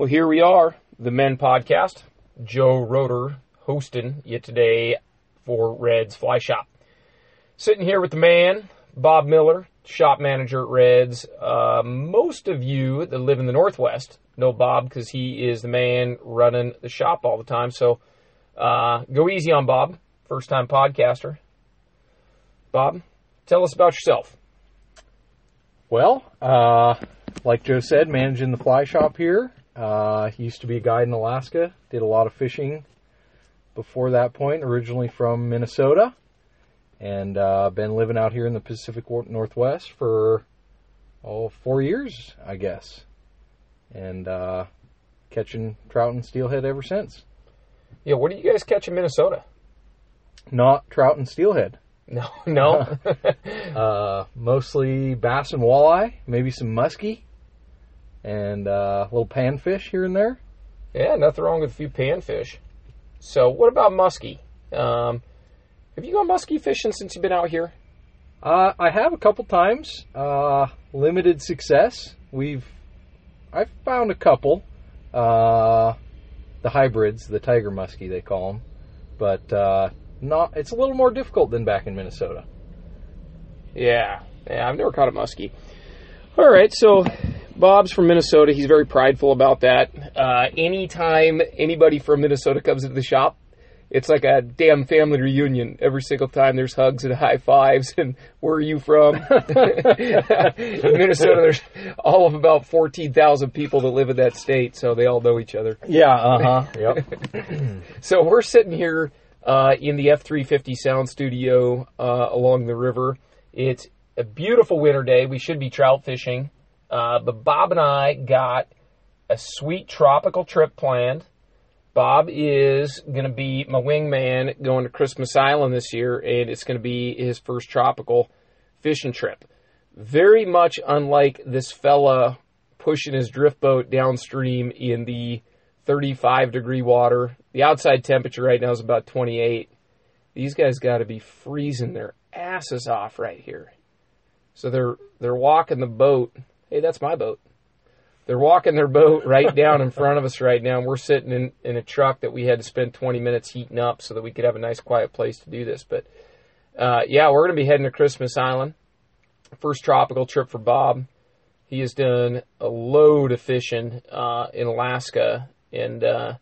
Well, here we are, the Men Podcast. Joe Roeder hosting you today for Reds Fly Shop. Sitting here with the man, Bob Miller, shop manager at Reds. Uh, most of you that live in the Northwest know Bob because he is the man running the shop all the time. So uh, go easy on Bob, first time podcaster. Bob, tell us about yourself. Well, uh, like Joe said, managing the fly shop here. Uh, used to be a guide in Alaska. Did a lot of fishing before that point. Originally from Minnesota, and uh, been living out here in the Pacific Northwest for oh four years, I guess, and uh, catching trout and steelhead ever since. Yeah, what do you guys catch in Minnesota? Not trout and steelhead. No, no. uh, mostly bass and walleye, maybe some muskie, and uh, little panfish here and there. yeah, nothing wrong with a few panfish. So, what about muskie? Um, have you gone muskie fishing since you've been out here? Uh, I have a couple times. Uh, limited success. We've I've found a couple. Uh, the hybrids, the tiger muskie they call them, but uh, not. It's a little more difficult than back in Minnesota. Yeah, yeah, I've never caught a muskie. All right, so Bob's from Minnesota. He's very prideful about that. Uh, anytime anybody from Minnesota comes into the shop, it's like a damn family reunion. Every single time there's hugs and high fives and where are you from? in Minnesota, there's all of about 14,000 people that live in that state, so they all know each other. Yeah. Uh huh. yep. So we're sitting here uh, in the F350 sound studio uh, along the river. It's a beautiful winter day. We should be trout fishing. Uh, but Bob and I got a sweet tropical trip planned. Bob is going to be my wingman going to Christmas Island this year, and it's going to be his first tropical fishing trip. Very much unlike this fella pushing his drift boat downstream in the 35 degree water. The outside temperature right now is about 28. These guys got to be freezing their asses off right here. So they're they're walking the boat. Hey, that's my boat. They're walking their boat right down in front of us right now, and we're sitting in, in a truck that we had to spend 20 minutes heating up so that we could have a nice, quiet place to do this. But uh, yeah, we're going to be heading to Christmas Island. First tropical trip for Bob. He has done a load of fishing uh, in Alaska, and uh,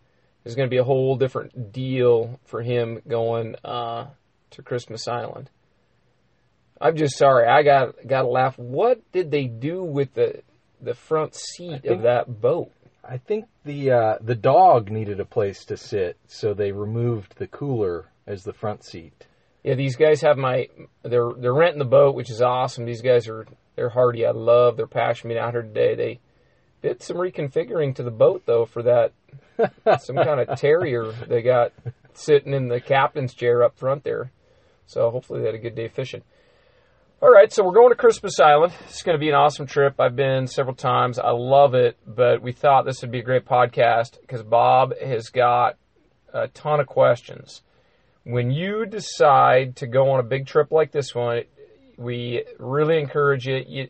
there's going to be a whole different deal for him going uh, to Christmas Island. I'm just sorry. I got got to laugh. What did they do with the the front seat think- of that boat? I think the uh, the dog needed a place to sit, so they removed the cooler as the front seat. Yeah, these guys have my they're they're renting the boat, which is awesome. These guys are they're hardy. I love their passion being out here today. They did some reconfiguring to the boat though for that some kind of terrier they got sitting in the captain's chair up front there. So hopefully they had a good day fishing. All right, so we're going to Christmas Island. It's going to be an awesome trip. I've been several times. I love it, but we thought this would be a great podcast because Bob has got a ton of questions. When you decide to go on a big trip like this one, we really encourage you. You,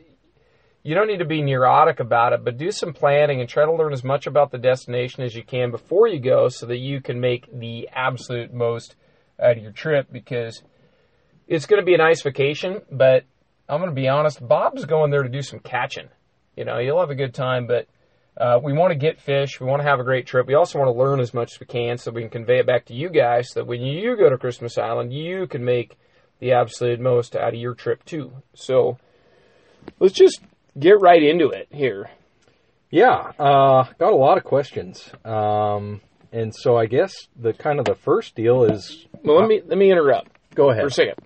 you don't need to be neurotic about it, but do some planning and try to learn as much about the destination as you can before you go so that you can make the absolute most out of your trip because it's going to be a nice vacation, but I'm going to be honest, Bob's going there to do some catching. You know, you'll have a good time, but uh, we want to get fish. We want to have a great trip. We also want to learn as much as we can so we can convey it back to you guys so that when you go to Christmas Island, you can make the absolute most out of your trip too. So let's just get right into it here. Yeah, uh, got a lot of questions, um, and so I guess the kind of the first deal is Well, let me let me interrupt go ahead. for a second.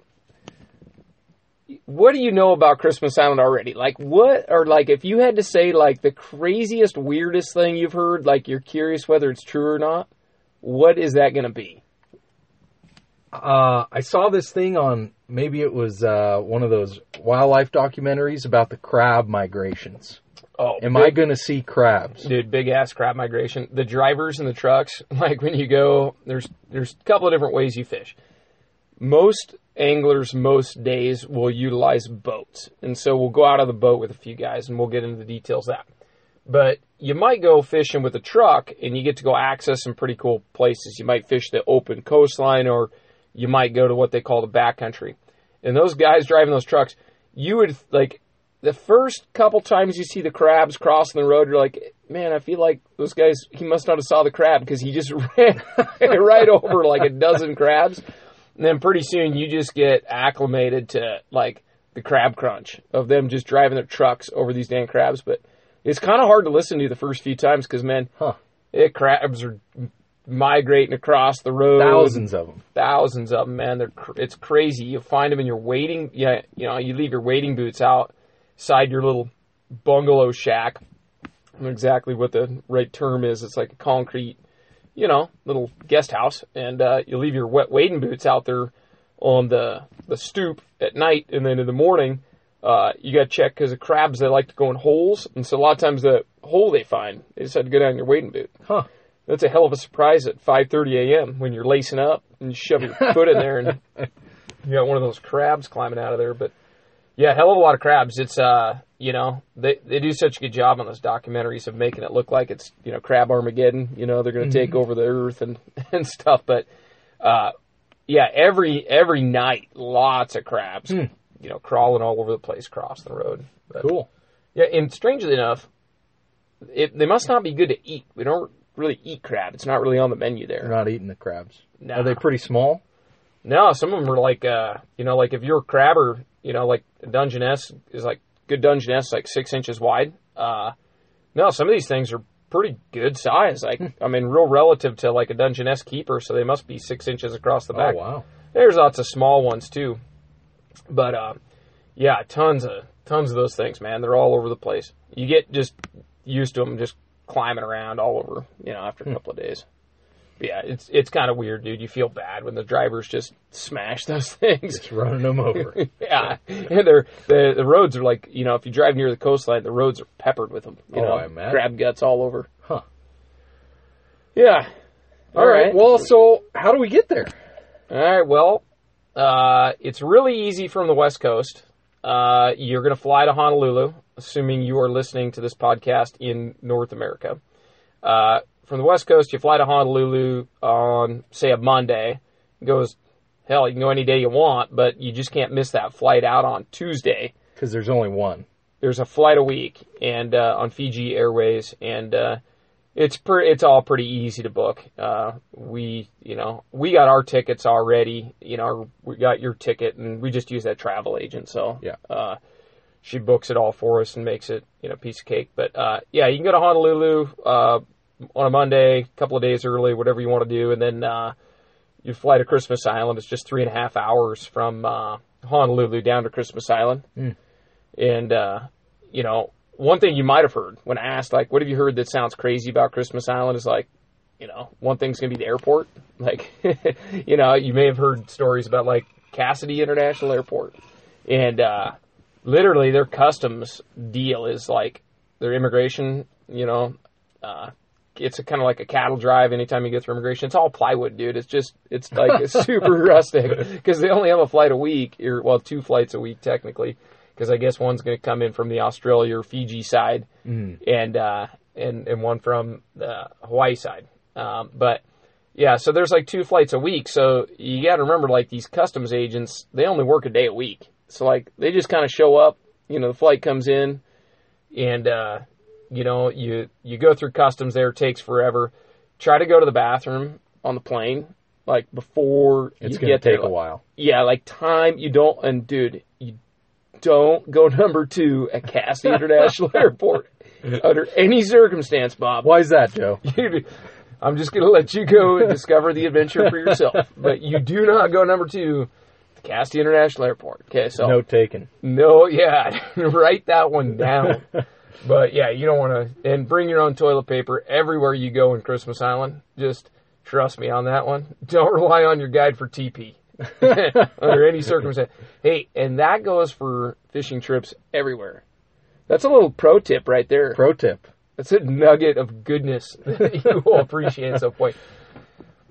What do you know about Christmas Island already? Like what or like if you had to say like the craziest weirdest thing you've heard, like you're curious whether it's true or not, what is that going to be? Uh, I saw this thing on maybe it was uh, one of those wildlife documentaries about the crab migrations. Oh, Am big- I going to see crabs? dude big ass crab migration the drivers in the trucks like when you go there's there's a couple of different ways you fish most anglers most days will utilize boats and so we'll go out of the boat with a few guys and we'll get into the details that But you might go fishing with a truck and you get to go access some pretty cool places. You might fish the open coastline or you might go to what they call the backcountry. And those guys driving those trucks, you would like the first couple times you see the crabs crossing the road, you're like, man, I feel like those guys, he must not have saw the crab because he just ran right over like a dozen crabs. And then pretty soon you just get acclimated to like the crab crunch of them just driving their trucks over these damn crabs. But it's kind of hard to listen to the first few times because, man, Huh. it, crabs are migrating across the road. Thousands of them. Thousands of them, man. They're cr- it's crazy. You find them in your waiting. Yeah, you know, you leave your wading boots outside your little bungalow shack. I don't know exactly what the right term is. It's like a concrete, you know, little guest house, and uh, you leave your wet wading boots out there on the the stoop at night, and then in the morning, uh, you got to check because the crabs they like to go in holes, and so a lot of times the hole they find, they just had to go down your wading boot. Huh. That's a hell of a surprise at 5:30 a.m. when you're lacing up and you shove your foot in there and you got one of those crabs climbing out of there. But yeah, hell of a lot of crabs. It's uh, you know, they they do such a good job on those documentaries of making it look like it's you know crab Armageddon. You know, they're going to take over the earth and and stuff. But uh, yeah, every every night, lots of crabs. You know, crawling all over the place, crossing the road. But, Cool. yeah, and strangely enough, it, they must not be good to eat. We don't really eat crab. It's not really on the menu there. They're not eating the crabs. Nah. Are they pretty small? No, some of them are like, uh, you know, like if you're a crabber, you know, like a Dungeness is like good Dungeness, like six inches wide. Uh, no, some of these things are pretty good size. Like, I mean, real relative to like a Dungeness keeper, so they must be six inches across the back. Oh wow. There's lots of small ones too, but uh, yeah, tons of tons of those things, man. They're all over the place. You get just used to them, just climbing around all over, you know, after a couple of days. Yeah, it's it's kind of weird, dude. You feel bad when the drivers just smash those things. Just running them over. yeah, and they're the the roads are like you know if you drive near the coastline, the roads are peppered with them. You Oh, know, I imagine. crab guts all over. Huh. Yeah. All right. Well, so how do we get there? All right. Well, uh, it's really easy from the West Coast. Uh, you're going to fly to Honolulu, assuming you are listening to this podcast in North America. Uh, from the West Coast, you fly to Honolulu on, say, a Monday. It goes, hell, you can go any day you want, but you just can't miss that flight out on Tuesday. Because there's only one. There's a flight a week, and uh, on Fiji Airways, and uh, it's pre- it's all pretty easy to book. Uh, we you know we got our tickets already. You know we got your ticket, and we just use that travel agent. So Yeah. uh, she books it all for us and makes it you know piece of cake. But uh, yeah, you can go to Honolulu uh, on a Monday, a couple of days early, whatever you want to do, and then uh, you fly to Christmas Island. It's just three and a half hours from uh, Honolulu down to Christmas Island. And, uh, you know, one thing you might have heard when asked, like, what have you heard that sounds crazy about Christmas Island is like, you know, one thing's going to be the airport. Like, you know, you may have heard stories about like Cassidy International Airport. And, uh, literally their customs deal is like their immigration, you know, uh, it's a kind of like a cattle drive anytime you get through immigration. It's all plywood, dude. It's just, it's like super rustic because they only have a flight a week, or well, two flights a week technically, because I guess one's going to come in from the Australia or Fiji side, and uh, and and one from the Hawaii side. Um, but yeah, so there's like two flights a week. So you got to remember, like these customs agents, they only work a day a week. So like they just kind of show up. You know, the flight comes in, and uh, you know you you go through customs there. It takes forever. Try to go to the bathroom on the plane like before It's going to get there. take a while. Yeah, like time you don't and dude, you don't go number two at Cassidy International Airport under any circumstance, Bob. Why is that, Joe? You- I'm just gonna let you go and discover the adventure for yourself. But you do not go number two at Cassidy International Airport. Okay, so Note taken. no, yeah, write that one down. But yeah, you don't want to, and bring your own toilet paper everywhere you go in Christmas Island. Just trust me on that one. Don't rely on your guide for TP under any circumstance. Hey, and that goes for fishing trips everywhere. That's a little pro tip right there. Pro tip. That's a nugget of goodness that you will appreciate at some point.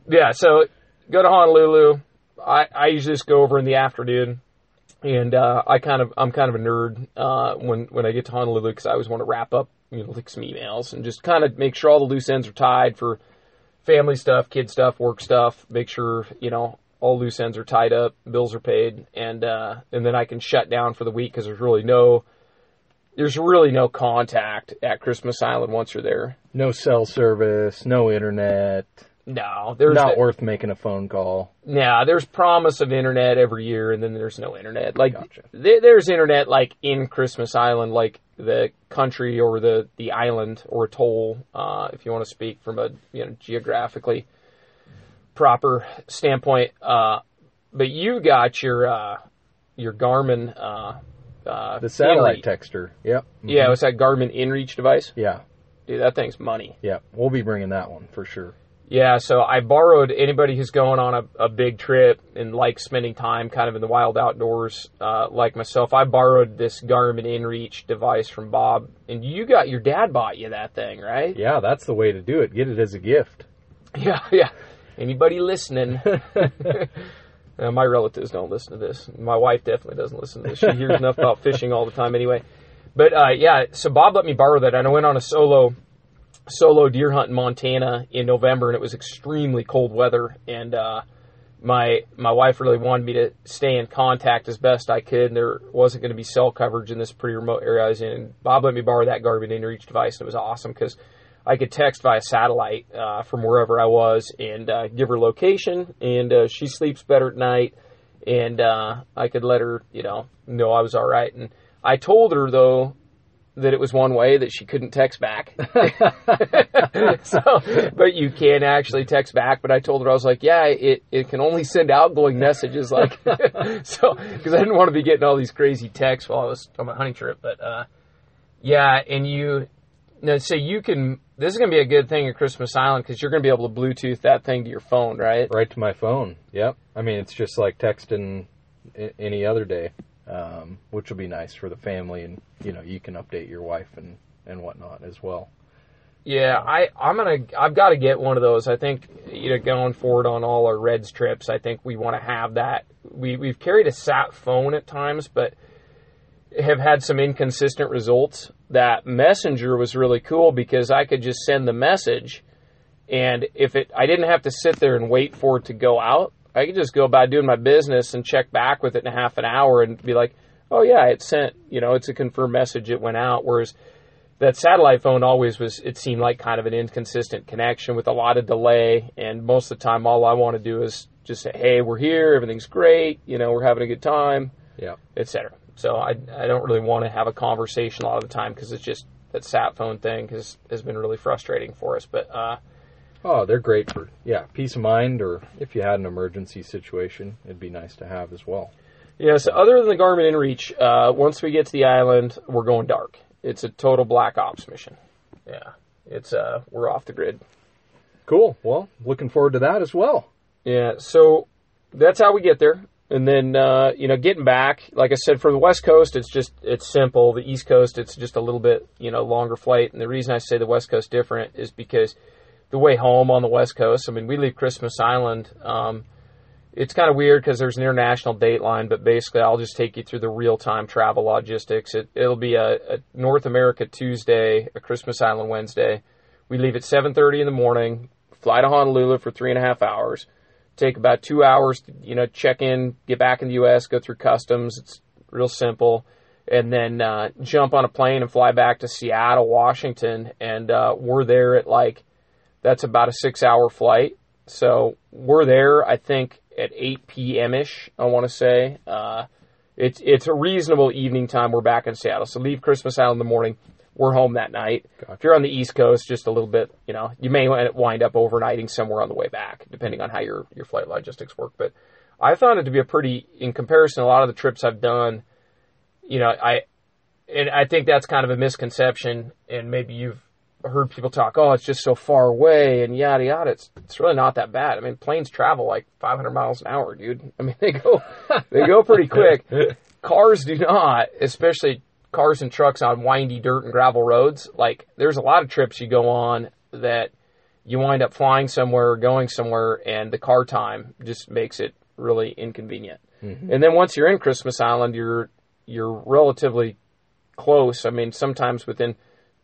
Yeah, so go to Honolulu. I, I usually just go over in the afternoon, and uh, I kind of I'm kind of a nerd uh, when when I get to Honolulu because I always want to wrap up you know, like some emails and just kind of make sure all the loose ends are tied for family stuff, kid stuff, work stuff. Make sure you know all loose ends are tied up, bills are paid, and uh, and then I can shut down for the week because there's really no there's really no contact at Christmas Island once you're there. No cell service, no internet. No, there's Not worth making a phone call. Yeah, there's promise of internet every year, and then there's no internet. Like Gotcha. there, there's internet like in Christmas Island, like the country or the the island or atoll, uh, if you want to speak from a you know geographically proper standpoint. Uh, but you got your uh, your Garmin. Uh, uh, The satellite InReach. texter. Yep. Yeah, it was that Garmin InReach device. Yeah. Dude, that thing's money. Yeah. We'll be bringing that one for sure. Yeah, so I borrowed anybody who's going on a, a big trip and likes spending time kind of in the wild outdoors, uh, like myself. I borrowed this Garmin InReach device from Bob, and you got your dad bought you that thing, right? Yeah, that's the way to do it. Get it as a gift. Yeah, yeah. Anybody listening? Uh, my relatives don't listen to this. My wife definitely doesn't listen to this. She hears enough about fishing all the time anyway. But uh, yeah, so Bob let me borrow that, and I went on a solo solo deer hunt in Montana in November, and it was extremely cold weather. And uh, my my wife really wanted me to stay in contact as best I could, and there wasn't going to be cell coverage in this pretty remote area I was in. And Bob let me borrow that Garmin InReach device, and it was awesome because I could text via satellite uh, from wherever I was and uh, give her location, and uh, she sleeps better at night. And uh, I could let her, you know, know I was all right. And I told her though that it was one way that she couldn't text back. so, but you can actually text back. But I told her I was like, yeah, it, it can only send outgoing messages, like so, because I didn't want to be getting all these crazy texts while I was on my hunting trip. But uh, yeah, and you, no, so you can. This is going to be a good thing at Christmas Island because you're going to be able to Bluetooth that thing to your phone, right? Right to my phone. Yep. I mean, it's just like texting any other day, um, which will be nice for the family, and you know, you can update your wife and and whatnot as well. Yeah, I I'm gonna I've got to get one of those. I think you know going forward on all our Reds trips, I think we want to have that. We we've carried a sat phone at times, but have had some inconsistent results. That messenger was really cool because I could just send the message, and if it I didn't have to sit there and wait for it to go out. I could just go about doing my business and check back with it in a half an hour and be like, oh yeah, it sent. You know, it's a confirmed message. It went out. Whereas that satellite phone always was it seemed like kind of an inconsistent connection with a lot of delay and most of the time all I want to do is just say hey we're here everything's great you know we're having a good time Yeah. etc so I, I don't really want to have a conversation a lot of the time because it's just that sat phone thing has, has been really frustrating for us but uh, Oh, they're great for yeah peace of mind, or if you had an emergency situation, it'd be nice to have as well. yeah so other than the Garmin InReach uh, once we get to the island we're going dark it's a total black ops mission yeah it's uh we're off the grid Cool. Well, looking forward to that as well. Yeah, so that's how we get there. And then uh, you know, getting back, like I said, for the West Coast, it's just it's simple. The East Coast, it's just a little bit you know longer flight. And the reason I say the West Coast different is because the way home on the West Coast. I mean, we leave Christmas Island. Um, it's kind of weird because there's an international date line, but basically, I'll just take you through the real time travel logistics. It, it'll be a, a North America Tuesday, a Christmas Island Wednesday. We leave at 7:30 in the morning, fly to Honolulu for three and a half hours. Take about two hours, to, you know, check in, get back in the U.S., go through customs. It's real simple, and then uh, jump on a plane and fly back to Seattle, Washington, and uh, we're there at like that's about a six-hour flight. So we're there, I think, at 8 p.m. ish. I want to say uh, it's it's a reasonable evening time. We're back in Seattle, so leave Christmas Island in the morning. We're home that night. Gotcha. If you're on the East Coast, just a little bit, you know, you may wind up overnighting somewhere on the way back, depending on how your your flight logistics work. But I found it to be a pretty, in comparison, a lot of the trips I've done, you know, I and I think that's kind of a misconception, and maybe you've heard people talk, oh, it's just so far away and yada yada. It's it's really not that bad. I mean, planes travel like 500 miles an hour, dude. I mean, they go they go pretty quick. Cars do not, especially cars and trucks on windy dirt and gravel roads. Like, there's a lot of trips you go on that you wind up flying somewhere or going somewhere, and the car time just makes it really inconvenient. Mm-hmm. And then once you're in Christmas Island, you're you're relatively close. I mean, sometimes within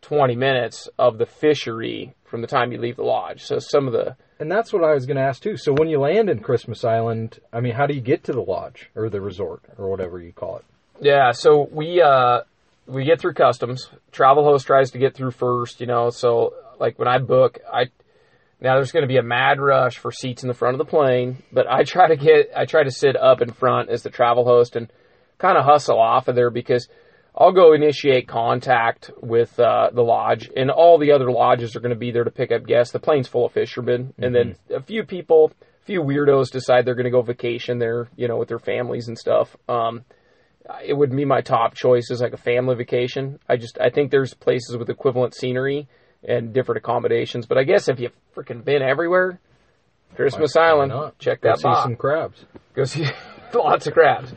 20 minutes of the fishery from the time you leave the lodge. So some of the And that's what I was going to ask too. So when you land in Christmas Island, I mean, how do you get to the lodge or the resort or whatever you call it? Yeah, so we uh we get through customs. Travel host tries to get through first, you know. So like when I book, I now there's going to be a mad rush for seats in the front of the plane, but I try to get I try to sit up in front as the travel host and kind of hustle off of there because I'll go initiate contact with uh, the lodge, and all the other lodges are going to be there to pick up guests. The plane's full of fishermen, and then a few people, a few weirdos decide they're going to go vacation there, you know, with their families and stuff. Um, it would be my top choice as like a family vacation. I just I think there's places with equivalent scenery and different accommodations, but I guess if you've freaking been everywhere, Christmas Why Island, not? check Go that see some crabs. Go see lots of crabs.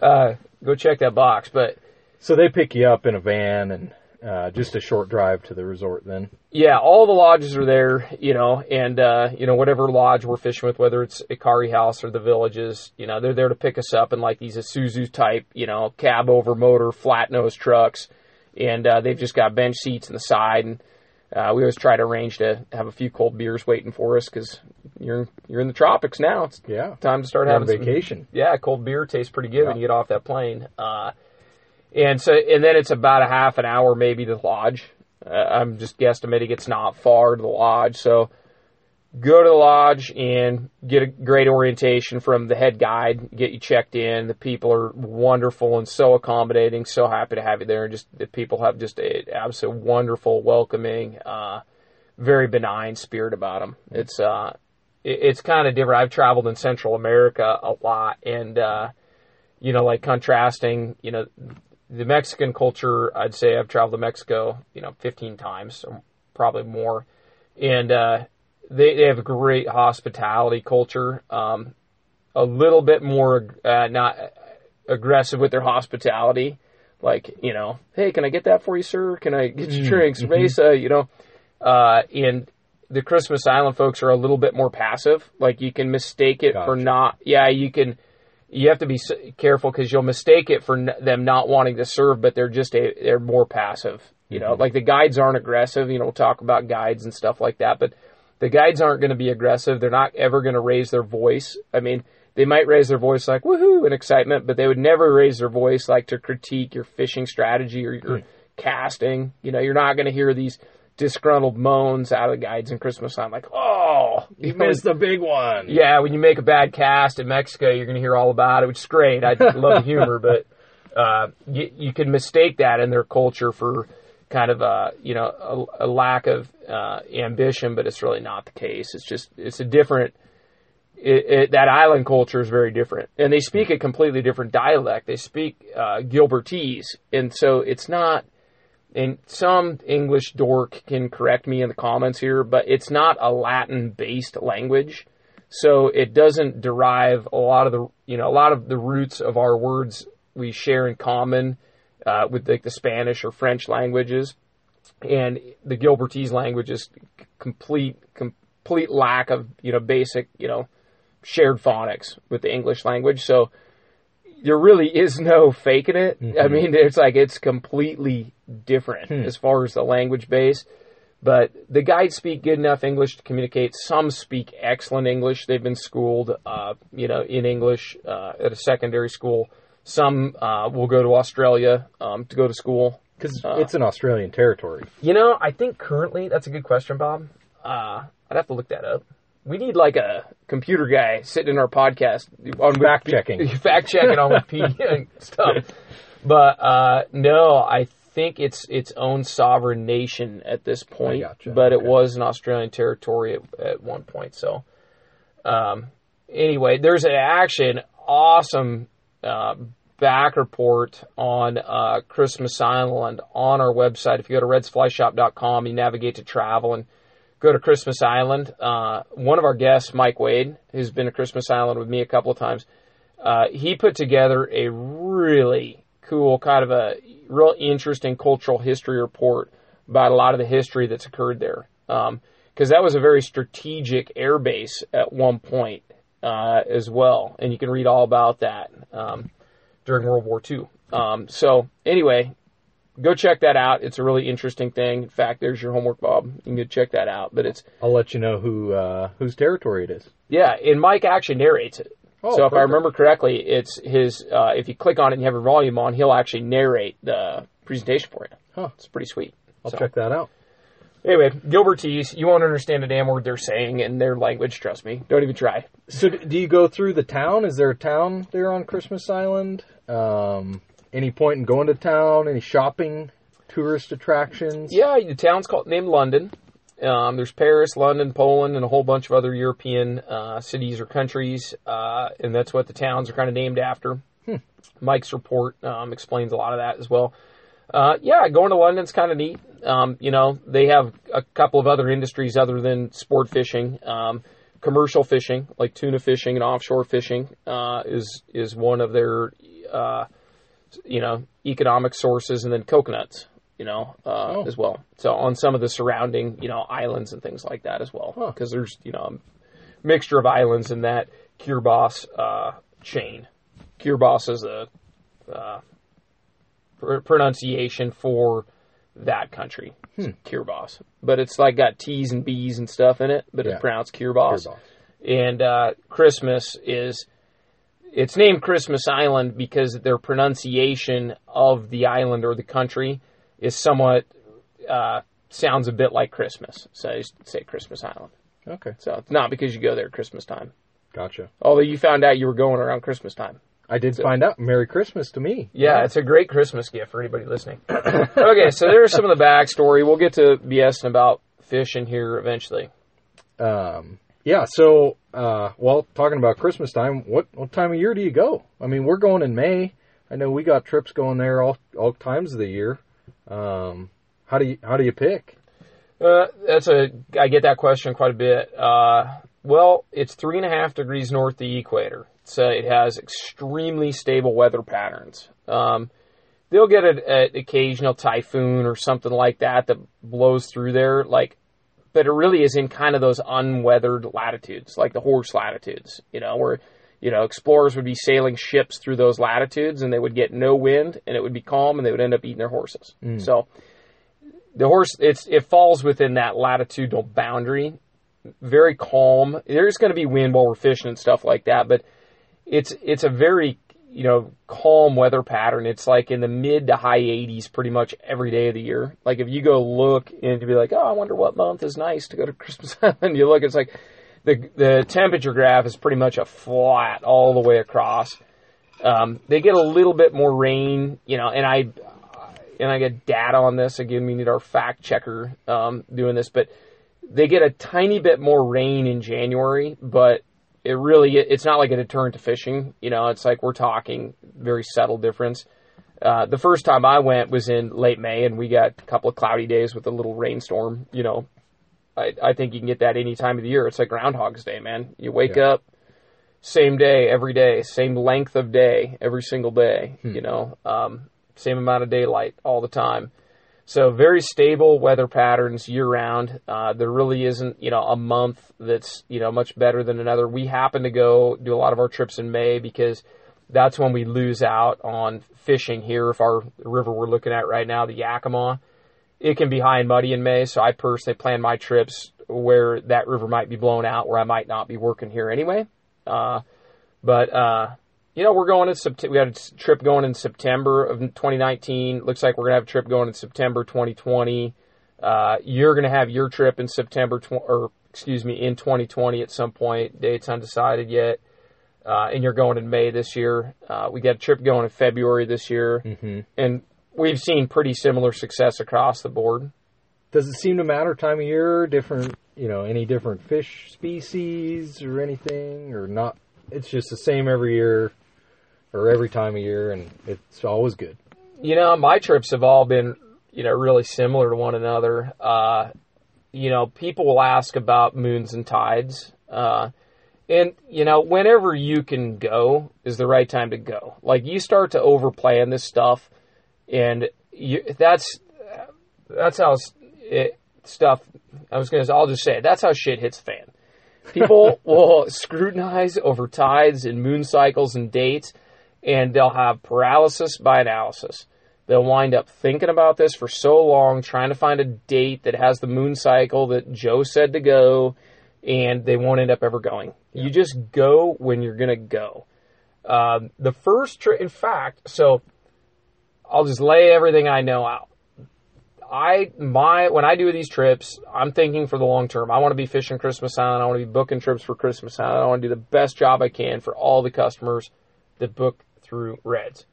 Uh, go check that box. But So they pick you up in a van and uh, just a short drive to the resort. Then yeah, all the lodges are there, you know, and uh, you know whatever lodge we're fishing with, whether it's Ikari House or the villages, you know, they're there to pick us up in like these Isuzu type, you know, cab over motor flat nose trucks, and uh, they've just got bench seats in the side, and uh, we always try to arrange to have a few cold beers waiting for us because you're you're in the tropics now. It's yeah, time to start having some- vacation. yeah, cold beer tastes pretty good when you get off that plane. And so, and then it's about a half an hour maybe to the lodge. Uh, I'm just guesstimating it's not far to the lodge. So go to the lodge and get a great orientation from the head guide, get you checked in. The people are wonderful and so accommodating, so happy to have you there. And just the people have just a absolute wonderful, welcoming, uh, very benign spirit about them. It's, uh, it- it's kind of different. I've traveled in Central America a lot and, uh, you know, like contrasting, you know, the Mexican culture, I'd say I've traveled to Mexico, you know, 15 times, probably more. And, uh, they, they have a great hospitality culture, um, a little bit more, uh, not aggressive with their hospitality. Like, you know, hey, can I get that for you, sir? Can I get you drinks, Mesa? You know, uh, and the Christmas Island folks are a little bit more passive. Like you can mistake it for not. Yeah, you can. You have to be careful because you'll mistake it for n- them not wanting to serve, but they're just a, they're more passive. You know, mm-hmm. like the guides aren't aggressive. You know, we'll talk about guides and stuff like that, but the guides aren't going to be aggressive. They're not ever going to raise their voice. I mean, they might raise their voice like woohoo in excitement, but they would never raise their voice like to critique your fishing strategy or your hmm. casting. You know, you're not going to hear these disgruntled moans out of the guides in Christmas time, like, oh, You missed the big one. yeah, when you make a bad cast in Mexico, you're going to hear all about it, which is great. I love the humor, but uh, you, you can mistake that in their culture for kind of a you know a, a lack of uh, ambition, but it's really not the case. It's just it's a different. It, it, that island culture is very different, and they speak a completely different dialect. They speak uh, Gilbertese, and so it's not and some English dork can correct me in the comments here, but it's not a Latin based language. So it doesn't derive a lot of the, you know, a lot of the roots of our words we share in common uh, with like the Spanish or French languages. And the Gilbertese language is complete, complete lack of, you know, basic, you know, shared phonics with the English language. So there really is no faking it. I mean, it's like it's completely different as far as the language base. But the guides speak good enough English to communicate. Some speak excellent English. They've been schooled, uh, you know, in English uh, at a secondary school. Some uh, will go to Australia um, to go to school. because it's an Australian territory. You know, I think currently that's a good question, Bob. Uh, I'd have to look that up. We need like a computer guy sitting in our podcast on fact checking, fact checking on Wikipedia and stuff. But uh, no, I think it's its own sovereign nation at this point. gotcha. But it Okay. was an Australian territory at, at one point. So, um, anyway, there's an action awesome uh, back report on uh, Christmas Island on our website. If you go to redsflyshop.com, you navigate to travel and go to Christmas Island. Uh, one of our guests, Mike Wade, who's been to Christmas Island with me a couple of times, uh, he put together a really cool, kind of a real interesting cultural history report about a lot of the history that's occurred there. Because that was a very strategic air base at one point uh, as well, and you can read all about that um, during World War II. Um, so anyway, go check that out. It's a really interesting thing. In fact, there's your homework, Bob. You can go check that out. But it's I'll let you know who uh, whose territory it is. yeah, and Mike actually narrates it. Oh, so if I remember correctly, it's his. Uh, if you click on it and you have your volume on, he'll actually narrate the presentation for you. Huh. It's pretty sweet. I'll So, check that out. Anyway, Gilbertese, you won't understand a damn word they're saying in their language. Trust me. Don't even try. So, do you go through the town? Is there a town there on Christmas Island? Um, any point in going to town? Any shopping, tourist attractions? Yeah, the town's called named London. Um, there's Paris, London, Poland, and a whole bunch of other European uh, cities or countries, uh, and that's what the towns are kind of named after. Mike's report um, explains a lot of that as well. Uh, yeah, going to London's kind of neat. Um, you know, they have a couple of other industries other than sport fishing. Um, commercial fishing, like tuna fishing and offshore fishing, uh, is is one of their you know economic sources, and then coconuts, you know, uh, Oh. as well. So on some of the surrounding you know islands and things like that as well, Huh. because there's you know a mixture of islands in that Kiribati uh, chain. Kiribati is a uh, pr- pronunciation for that country. It's Kiribati, but it's like got T's and B's and stuff in it, but Yeah. it's pronounced Kiribati. Kiribati. And uh, Christmas is it's named Christmas Island because their pronunciation of the island or the country is somewhat uh, sounds a bit like Christmas. So I just say Christmas Island. Okay, So it's not because you go there at Christmas time. gotcha. Although you found out you were going around Christmas time. I did find out. Merry Christmas to me. Yeah, it's a great Christmas gift for anybody listening. okay, so there's some of the backstory. We'll get to BSing about fishing here eventually. Um, yeah. So, uh, well, talking about Christmas time, what what time of year do you go? I mean, we're going in May. I know we got trips going there all all times of the year. Um, how do you how do you pick? Uh, that's a I get that question quite a bit. Uh, well, it's three and a half degrees north of the equator, so it has extremely stable weather patterns. Um, they'll get an occasional typhoon or something like that that blows through there, like, but it really is in kind of those unweathered latitudes, like the horse latitudes, you know, where you know explorers would be sailing ships through those latitudes and they would get no wind and it would be calm and they would end up eating their horses. Mm. So the horse it's it falls within that latitudinal boundary. Very calm. There's going to be wind while we're fishing and stuff like that but it's it's a very you know calm weather pattern. It's like in the mid to high 80s pretty much every day of the year. Like if you go look and to be like oh i wonder what month is nice to go to christmas. Island you look it's like the the temperature graph is pretty much a flat all the way across. Um, they get a little bit more rain you know and i and I get data on this. Again, we need our fact checker um, doing this, but they get a tiny bit more rain in January, but it really it's not like a deterrent to fishing. You know, it's like we're talking very subtle difference. Uh, the first time I went was in late May, and we got a couple of cloudy days with a little rainstorm. You know, I, I think you can get that any time of the year. It's like Groundhog's Day, man. You wake Yeah. up, same day every day, same length of day every single day. You know, um, same amount of daylight all the time. So very stable weather patterns year round. Uh, there really isn't, you know, a month that's, you know, much better than another. We happen to go do a lot of our trips in May because that's when we lose out on fishing here. If our river we're looking at right now, the Yakima, it can be high and muddy in May. So I personally plan my trips where that river might be blown out, where I might not be working here anyway. Uh, but uh, you know, we're going in September. We had a trip going in September of 2019. Looks like we're gonna have a trip going in September 2020. Uh, you're gonna have your trip in September, tw- or excuse me, in 2020 at some point. Dates undecided yet. Uh, and you're going in May this year. Uh, we got a trip going in February this year, Mm-hmm. and we've seen pretty similar success across the board. Does it seem to matter time of year? Different, you know, any different fish species or anything, or not? It's just the same every year, or every time of year, and it's always good. you know, my trips have all been, you know, really similar to one another. Uh, you know, people will ask about moons and tides. Uh, and, you know, whenever you can go is the right time to go. Like, you start to overplan this stuff, and you, that's, that's how it, stuff, I was going to, I'll just say it, that's how shit hits the fan. People will scrutinize over tides and moon cycles and dates, and they'll have paralysis by analysis. they'll wind up thinking about this for so long, trying to find a date that has the moon cycle that Joe said to go, and they won't end up ever going. You just go when you're going to go. Um, the first trip, in fact, so I'll just lay everything I know out. I my when I do these trips, I'm thinking for the long term. I want to be fishing Christmas Island. I want to be booking trips for Christmas Island. I want to do the best job I can for all the customers that book through Reds.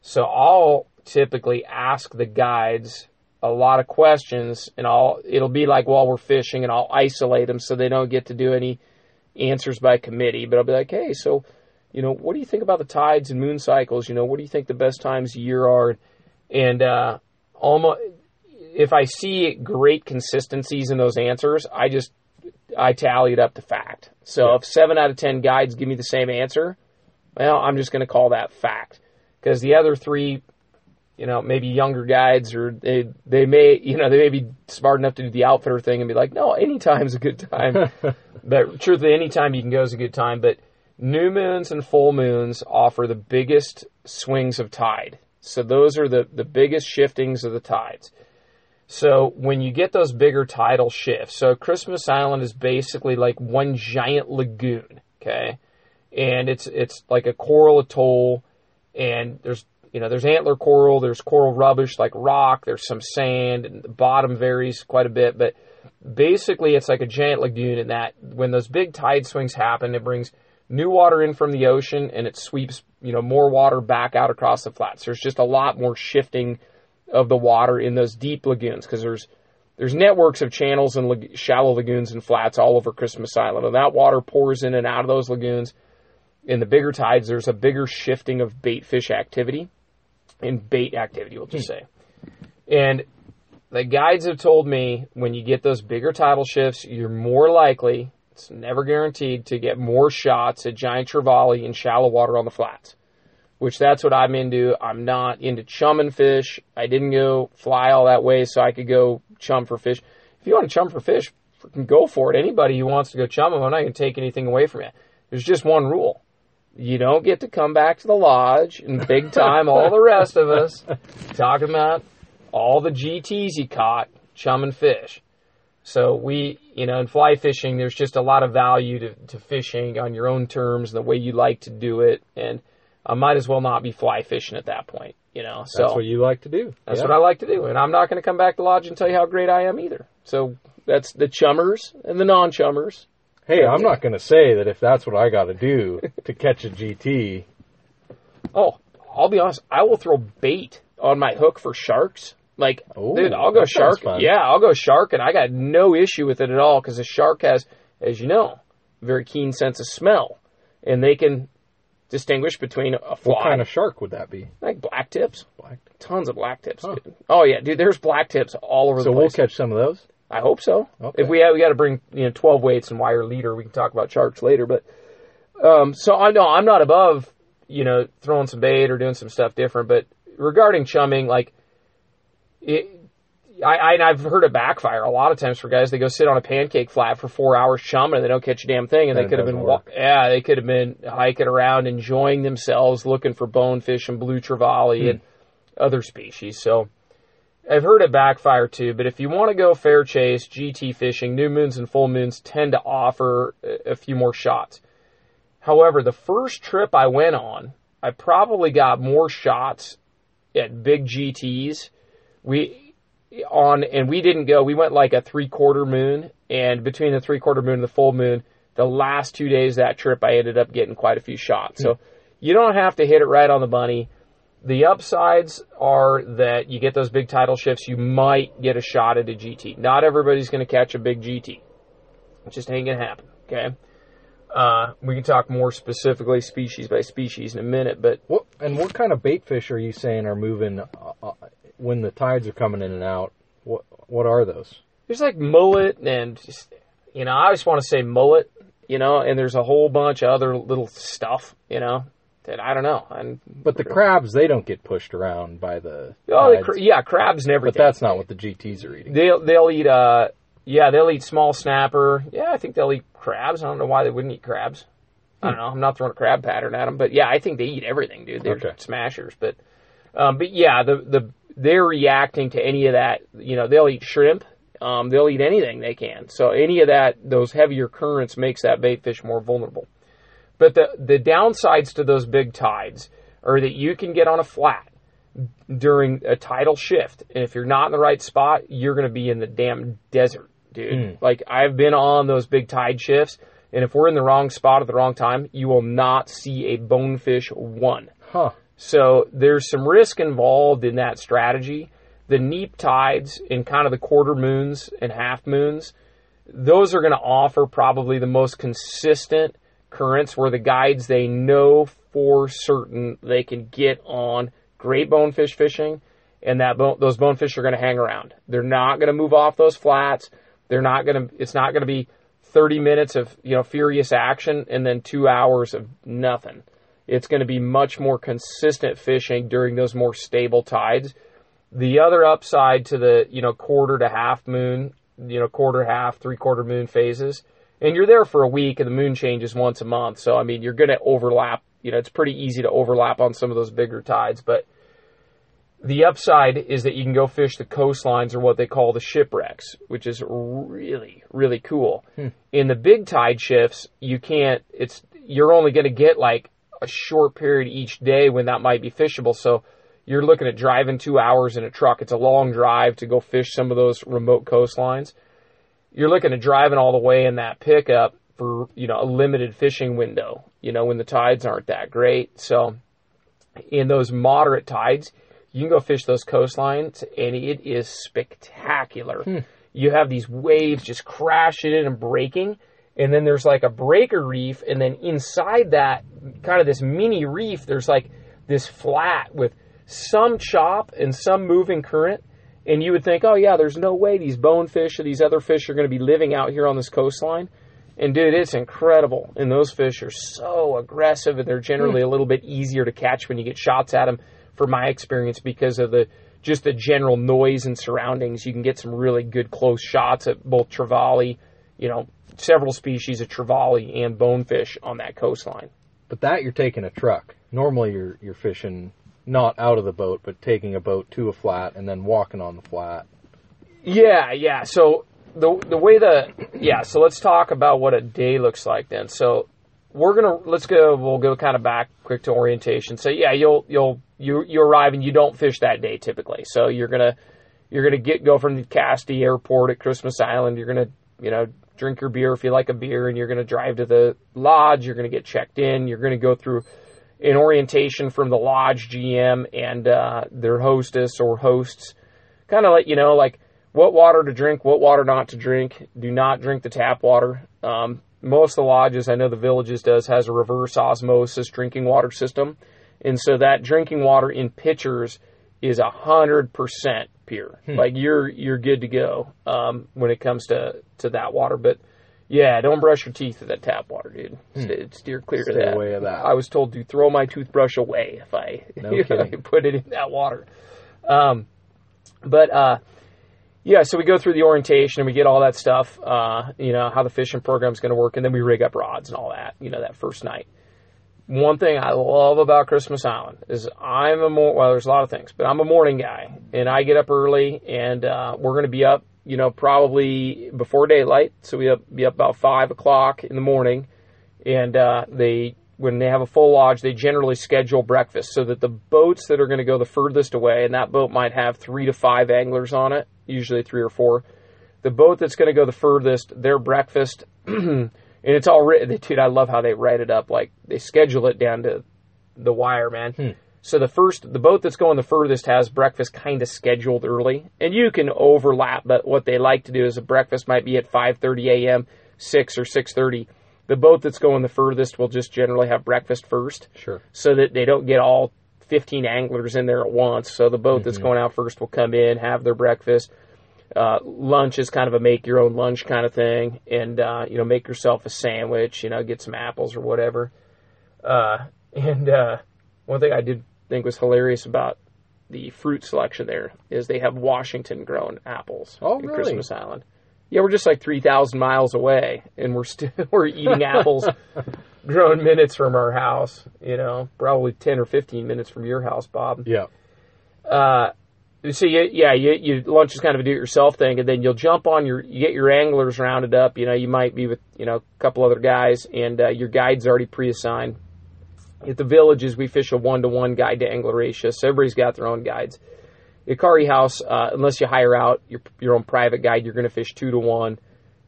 So I'll typically ask the guides a lot of questions, and I'll it'll be like while we're fishing, and I'll isolate them so they don't get to do any answers by committee. But I'll be like, hey, so you know, what do you think about the tides and moon cycles? You know, what do you think the best times of year are? And uh, almost if I see great consistencies in those answers, I just I tally it up to fact. So Yeah. if seven out of ten guides give me the same answer, well, I'm just going to call that fact because the other three, you know, maybe younger guides or they they may you know they may be smart enough to do the outfitter thing and be like, no, anytime's a good time. but truthfully, anytime you can go is a good time. But new moons and full moons offer the biggest swings of tide. So those are the the biggest shiftings of the tides. So when you get those bigger tidal shifts, so Christmas Island is basically like one giant lagoon, okay? And it's it's like a coral atoll and there's you know, there's antler coral, there's coral rubbish like rock, there's some sand, and the bottom varies quite a bit, but basically it's like a giant lagoon in that when those big tide swings happen, it brings new water in from the ocean and it sweeps, you know, more water back out across the flats. There's just a lot more shifting of the water in those deep lagoons because there's there's networks of channels and shallow lagoons and flats all over Christmas Island, and that water pours in and out of those lagoons. In the bigger tides, there's a bigger shifting of bait fish activity, and bait activity, we'll just hmm. say. And the guides have told me when you get those bigger tidal shifts, you're more likely, it's never guaranteed, to get more shots at giant trevally in shallow water on the flats which that's what I'm into. I'm not into chumming fish. I didn't go fly all that way so I could go chum for fish. If you want to chum for fish, freaking go for it. Anybody who wants to go chum them, I'm not going to take anything away from you. There's just one rule. You don't get to come back to the lodge and big time all the rest of us talking about all the GTs you caught chumming fish. So we, you know, in fly fishing, there's just a lot of value to, to fishing on your own terms, and the way you like to do it, and I might as well not be fly fishing at that point, you know. So That's what you like to do. that's Yeah. what I like to do, and I'm not going to come back to lodge and tell you how great I am either. So that's the chummers and the non-chummers. Hey, I'm not going to say that if that's what I got to do to catch a GT. Oh, I'll be honest, I will throw bait on my hook for sharks. Like, Ooh, dude, I'll go shark. Yeah, I'll go shark, and I got no issue with it at all because a shark has, as you know, a very keen sense of smell, and they can distinguish between a fly, What kind of shark would that be? like black tips, Black. tons of black tips. Huh. Oh yeah, dude, there's black tips all over the world. So the we'll catch some of those. I hope so. Okay. If we have, we got to bring you know 12 weights and wire leader. We can talk about sharks later, but um, so I know I'm not above you know throwing some bait or doing some stuff different. But regarding chumming, like it, I, I and I've heard it backfire a lot of times for guys. They go sit on a pancake flat for four hours chumming and they don't catch a damn thing, and they And could have been work. yeah they could have been hiking around enjoying themselves, looking for bonefish and blue trevally and other species. So. I've heard it backfire too, but if you want to go fair chase, GT fishing, new moons and full moons tend to offer a, few more shots. However, the first trip I went on, I probably got more shots at big GTs. We on and we didn't go. We went like a three quarter moon, and between the three quarter moon and the full moon, the last two days of that trip, I ended up getting quite a few shots. Hmm. So you don't have to hit it right on the money. The upsides are that you get those big tidal shifts. You might get a shot at a GT. Not everybody's going to catch a big GT. It just ain't going to happen. Okay. Uh, we can talk more specifically, species by species, in a minute. But What and what kind of bait fish are you saying are moving uh, uh, when the tides are coming in and out? What what are those? there's like mullet and just, you know, I just want to say mullet, you know, and there's a whole bunch of other little stuff, you know, I don't know. And But the crabs they don't get pushed around by the. oh, the cra- yeah, crabs and but everything. that's not what the GTs are eating. They'll they'll eat uh yeah they'll eat small snapper. Yeah, I think they'll eat crabs. I don't know why they wouldn't eat crabs. I don't know. I'm not throwing a crab pattern at them, but yeah, I think they eat everything, dude. They're Okay. smashers. But Um, but yeah, the the they're reacting to any of that. You know, they'll eat shrimp. Um, they'll eat anything they can. So any of that, those heavier currents makes that bait fish more vulnerable. But the the downsides to those big tides are that you can get on a flat during a tidal shift, and if you're not in the right spot, you're going to be in the damn desert, dude. Hmm. Like I've been on those big tide shifts, and if we're in the wrong spot at the wrong time, you will not see a bonefish one. Huh. So there's some risk involved in that strategy. The neap tides and kind of the quarter moons and half moons, those are going to offer probably the most consistent currents where the guides they know for certain they can get on great bonefish fishing and that bone, those bonefish are going to hang around. They're not going to move off those flats. They're not going to it's not going to be 30 minutes of, you know, furious action and then 2 hours of nothing. It's going to be much more consistent fishing during those more stable tides. The other upside to the, you know, quarter to half moon, you know, quarter, half, three quarter moon phases, and you're there for a week and the moon changes once a month. So, I mean, you're going to overlap, you know, it's pretty easy to overlap on some of those bigger tides, but the upside is that you can go fish the coastlines or what they call the shipwrecks, which is really, really cool. Hmm. In the big tide shifts, you can't, it's, you're only going to get like a short period each day when that might be fishable. So you're looking at driving two hours in a truck. It's a long drive to go fish some of those remote coastlines. You're looking at driving all the way in that pickup for, you know, a limited fishing window, you know, when the tides aren't that great. So in those moderate tides, you can go fish those coastlines and it is spectacular. Hmm. You have these waves just crashing in and breaking and then there's like a breaker reef and then inside that kind of this mini reef there's like this flat with some chop and some moving current and you would think oh yeah there's no way these bonefish or these other fish are going to be living out here on this coastline and dude it's incredible and those fish are so aggressive and they're generally hmm. a little bit easier to catch when you get shots at them from my experience because of the just the general noise and surroundings you can get some really good close shots at both trevally you know several species of trevally and bonefish on that coastline. But that you're taking a truck. Normally you're you're fishing not out of the boat, but taking a boat to a flat and then walking on the flat. Yeah, yeah. So the the way the yeah. So let's talk about what a day looks like then. So we're gonna let's go. We'll go kind of back quick to orientation. So yeah, you'll you'll you you arrive and you don't fish that day typically. So you're gonna you're gonna get go from the Cassidy Airport at Christmas Island. You're gonna you know drink your beer if you like a beer, and you're gonna drive to the lodge. You're gonna get checked in. You're gonna go through an orientation from the lodge GM and uh, their hostess or hosts, kind of let you know like what water to drink, what water not to drink. Do not drink the tap water. Um, most of the lodges, I know the villages does, has a reverse osmosis drinking water system, and so that drinking water in pitchers is a hundred percent pure. Like you're you're good to go um, when it comes to to that water, but. Yeah, don't brush your teeth with that tap water, dude. St- Steer clear Stay to that. away of that. I was told to throw my toothbrush away if I, No if I kidding. put it in that water. Um, but uh, yeah, so we go through the orientation and we get all that stuff. Uh, you know how the fishing program is going to work, and then we rig up rods and all that. You know that first night. One thing I love about Christmas Island is I'm a more well. There's a lot of things, but I'm a morning guy, and I get up early, and uh, we're going to be up. You know, probably before daylight, so we up, be up about five o'clock in the morning, and uh, they when they have a full lodge, they generally schedule breakfast so that the boats that are going to go the furthest away, and that boat might have three to five anglers on it, usually three or four. The boat that's going to go the furthest, their breakfast, and it's all written. Dude, I love how they write it up. Like they schedule it down to the wire, man. So the first, the boat that's going the furthest has breakfast kind of scheduled early, and you can overlap. But what they like to do is a breakfast might be at 5:30 a.m., six or 6:30. The boat that's going the furthest will just generally have breakfast first Sure. so that they don't get all 15 anglers in there at once. So the boat that's going out first will come in, have their breakfast. Uh, lunch is kind of a make your own lunch kind of thing, and uh, you know make yourself a sandwich. You know, get some apples or whatever. Uh, and uh, one thing I did think was hilarious about the fruit selection there is they have Washington grown apples Oh, in really? Christmas Island. Yeah, we're just like three thousand miles away, and we're still we're eating apples grown minutes from our house. You know, probably ten or fifteen minutes from your house, Bob. Yeah. uh, so you, yeah, you, you lunch is kind of a do-it-yourself thing, and then you'll jump on your, you get your anglers rounded up. You know, you might be with you know a couple other guys, and uh, your guide's already pre-assigned. At the villages, we fish a one-to-one guide to angler ratio, so everybody's got their own guides. At Kari House, uh, unless you hire out your your own private guide, you're going to fish two to one,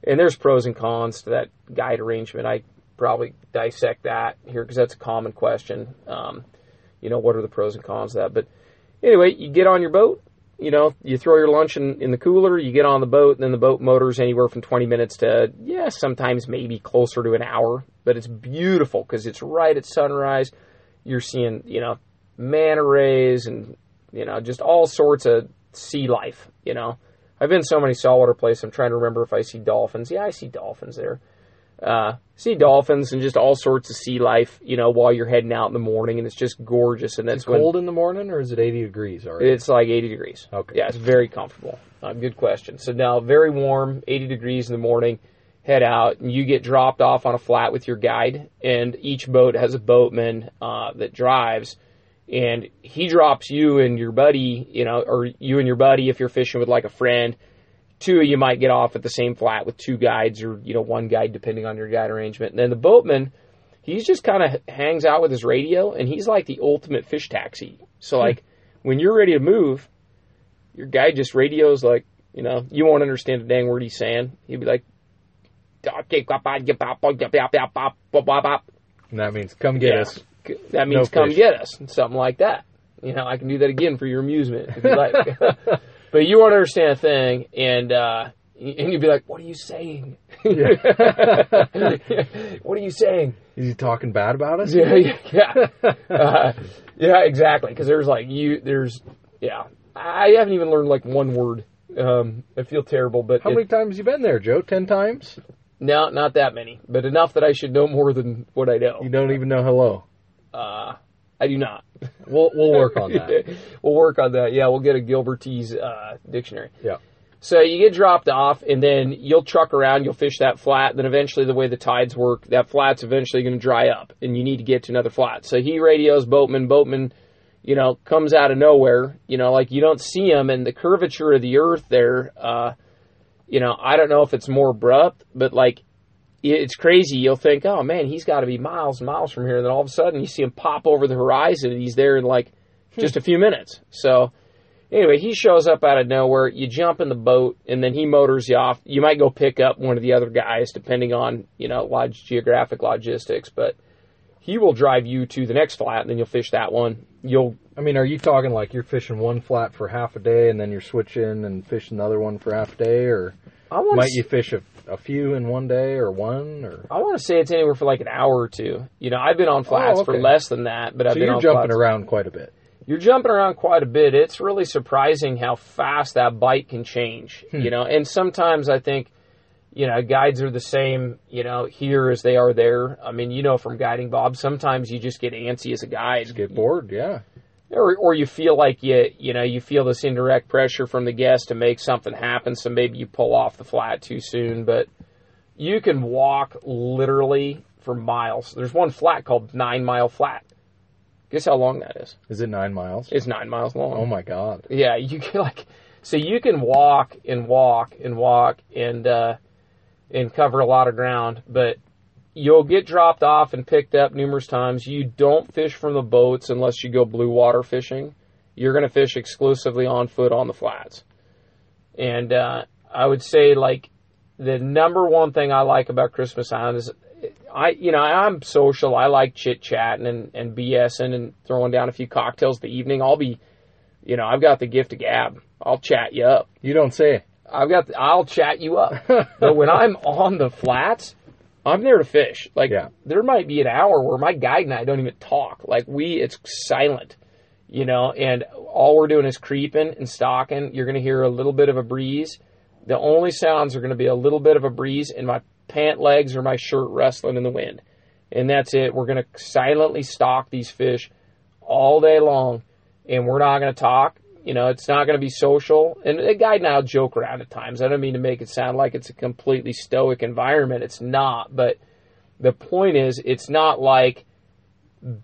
and there's pros and cons to that guide arrangement. I probably dissect that here because that's a common question. Um, you know, what are the pros and cons of that? But anyway, you get on your boat, you know, you throw your lunch in, in the cooler, you get on the boat, and then the boat motors anywhere from 20 minutes to, yeah, sometimes maybe closer to an hour. But it's beautiful because it's right at sunrise. You're seeing, you know, manta rays and, you know, just all sorts of sea life, you know. I've been so many saltwater places, I'm trying to remember if I see dolphins. Yeah, I see dolphins there uh, see dolphins and just all sorts of sea life, you know, while you're heading out in the morning, and it's just gorgeous. And that's Is it cold in the morning, or is it 80 degrees already? It's like 80 degrees. Okay. Yeah, it's very comfortable. Uh, good question. So now, very warm, 80 degrees in the morning. Head out, and you get dropped off on a flat with your guide, and each boat has a boatman uh, that drives, and he drops you and your buddy, you know, or you and your buddy if you're fishing with like a friend two you might get off at the same flat with two guides or you know one guide depending on your guide arrangement and then the boatman he's just kind of hangs out with his radio and he's like the ultimate fish taxi so Hmm. like when you're ready to move your guide just radios like you know you won't understand a dang word he's saying he'd be like and that means come get Yeah. us. that means No come fish. get us something like that you know i can do that again for your amusement if you like but you won't understand a thing and uh and you'd be like what are you saying what are you saying Is he talking bad about us? yeah yeah yeah, uh, yeah exactly because there's like you there's yeah i haven't even learned like one word um i feel terrible but How it- many times you been there, Joe? Ten times? no not that many but enough that i should know more than what i know You don't even know hello. uh i do not We'll we'll work on that. we'll work on that. Yeah, we'll get a Gilbertese uh, dictionary. Yeah. So you get dropped off, and then you'll truck around. You'll fish that flat. Then eventually, the way the tides work, that flat's eventually going to dry up, and you need to get to another flat. So he radios Boatman. Boatman, you know, comes out of nowhere. You know, like you don't see him, and the curvature of the earth there. Uh, you know, I don't know if it's more abrupt, but like it's crazy. You'll think, oh man, he's got to be miles and miles from here. And then all of a sudden, you see him pop over the horizon, and he's there in like hmm. just a few minutes. So anyway, he shows up out of nowhere. You jump in the boat, and then he motors you off. You might go pick up one of the other guys, depending on you know log- geographic logistics, but he will drive you to the next flat, and then you'll fish that one. You'll I mean, are you talking like you're fishing one flat for half a day and then you're switching and fishing another one for half a day, or I might you fish a, a few in one day or one? Or I want to say it's anywhere for like an hour or two. You know, I've been on oh, flats for okay. less than that, but I've so been you're jumping flats. around quite a bit. you're jumping around quite a bit. It's really surprising how fast that bite can change, hmm. you know. And sometimes I think, you know, guides are the same, you know, here as they are there. I mean, you know, from guiding Bob, sometimes you just get antsy as a guide, Get bored, yeah. Or or you feel like you, you know, you feel this indirect pressure from the guest to make something happen. So maybe you pull off the flat too soon, but you can walk literally for miles. There's one flat called Nine Mile Flat. Guess how long that is? Is it nine miles? It's nine miles long. oh my god. Yeah, you can like so you can walk and walk and walk and uh and cover a lot of ground, but you'll get dropped off and picked up numerous times. You don't fish from the boats unless you go blue water fishing. You're going to fish exclusively on foot on the flats. And uh I would say like the number one thing I like about Christmas Island is I, you know, I'm social. I like chit chatting and, and BSing and throwing down a few cocktails the evening. I'll be, you know, I've got the gift of gab. I'll chat you up. You don't say. I've got, the, I'll chat you up. but when I'm on the flats, I'm there to fish. Like Yeah. there might be an hour where my guide and I don't even talk. Like we, it's silent, you know, and all we're doing is creeping and stalking. You're going to hear a little bit of a breeze. The only sounds are going to be a little bit of a breeze and my pant legs or my shirt rustling in the wind. And that's it. We're going to silently stalk these fish all day long and we're not going to talk. You know, it's not going to be social. And the guide and I'll joke around at times. I don't mean to make it sound like it's a completely stoic environment. It's not. But the point is, it's not like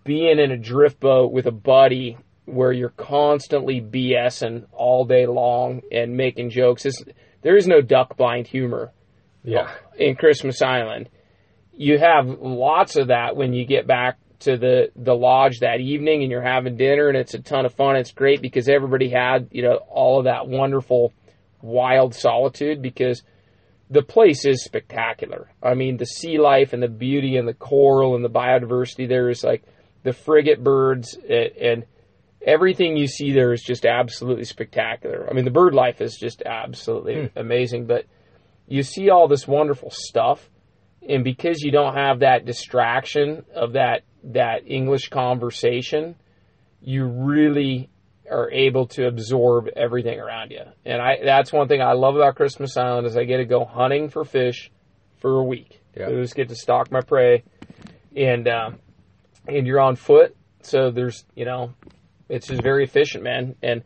being in a drift boat with a buddy where you're constantly BSing all day long and making jokes. It's, there is no duck blind humor Yeah. in Christmas Island. You have lots of that when you get back to the the lodge that evening and you're having dinner and it's a ton of fun. It's great because everybody had, you know, all of that wonderful wild solitude because the place is spectacular. I mean, the sea life and the beauty and the coral and the biodiversity there is like the frigate birds and, and everything you see there is just absolutely spectacular. I mean, the bird life is just absolutely hmm. amazing, but you see all this wonderful stuff and because you don't have that distraction of that that English conversation, you really are able to absorb everything around you. And I that's one thing I love about Christmas Island is I get to go hunting for fish for a week. Yeah. I just get to stalk my prey, and um, and you're on foot, so there's you know, it's just very efficient, man. And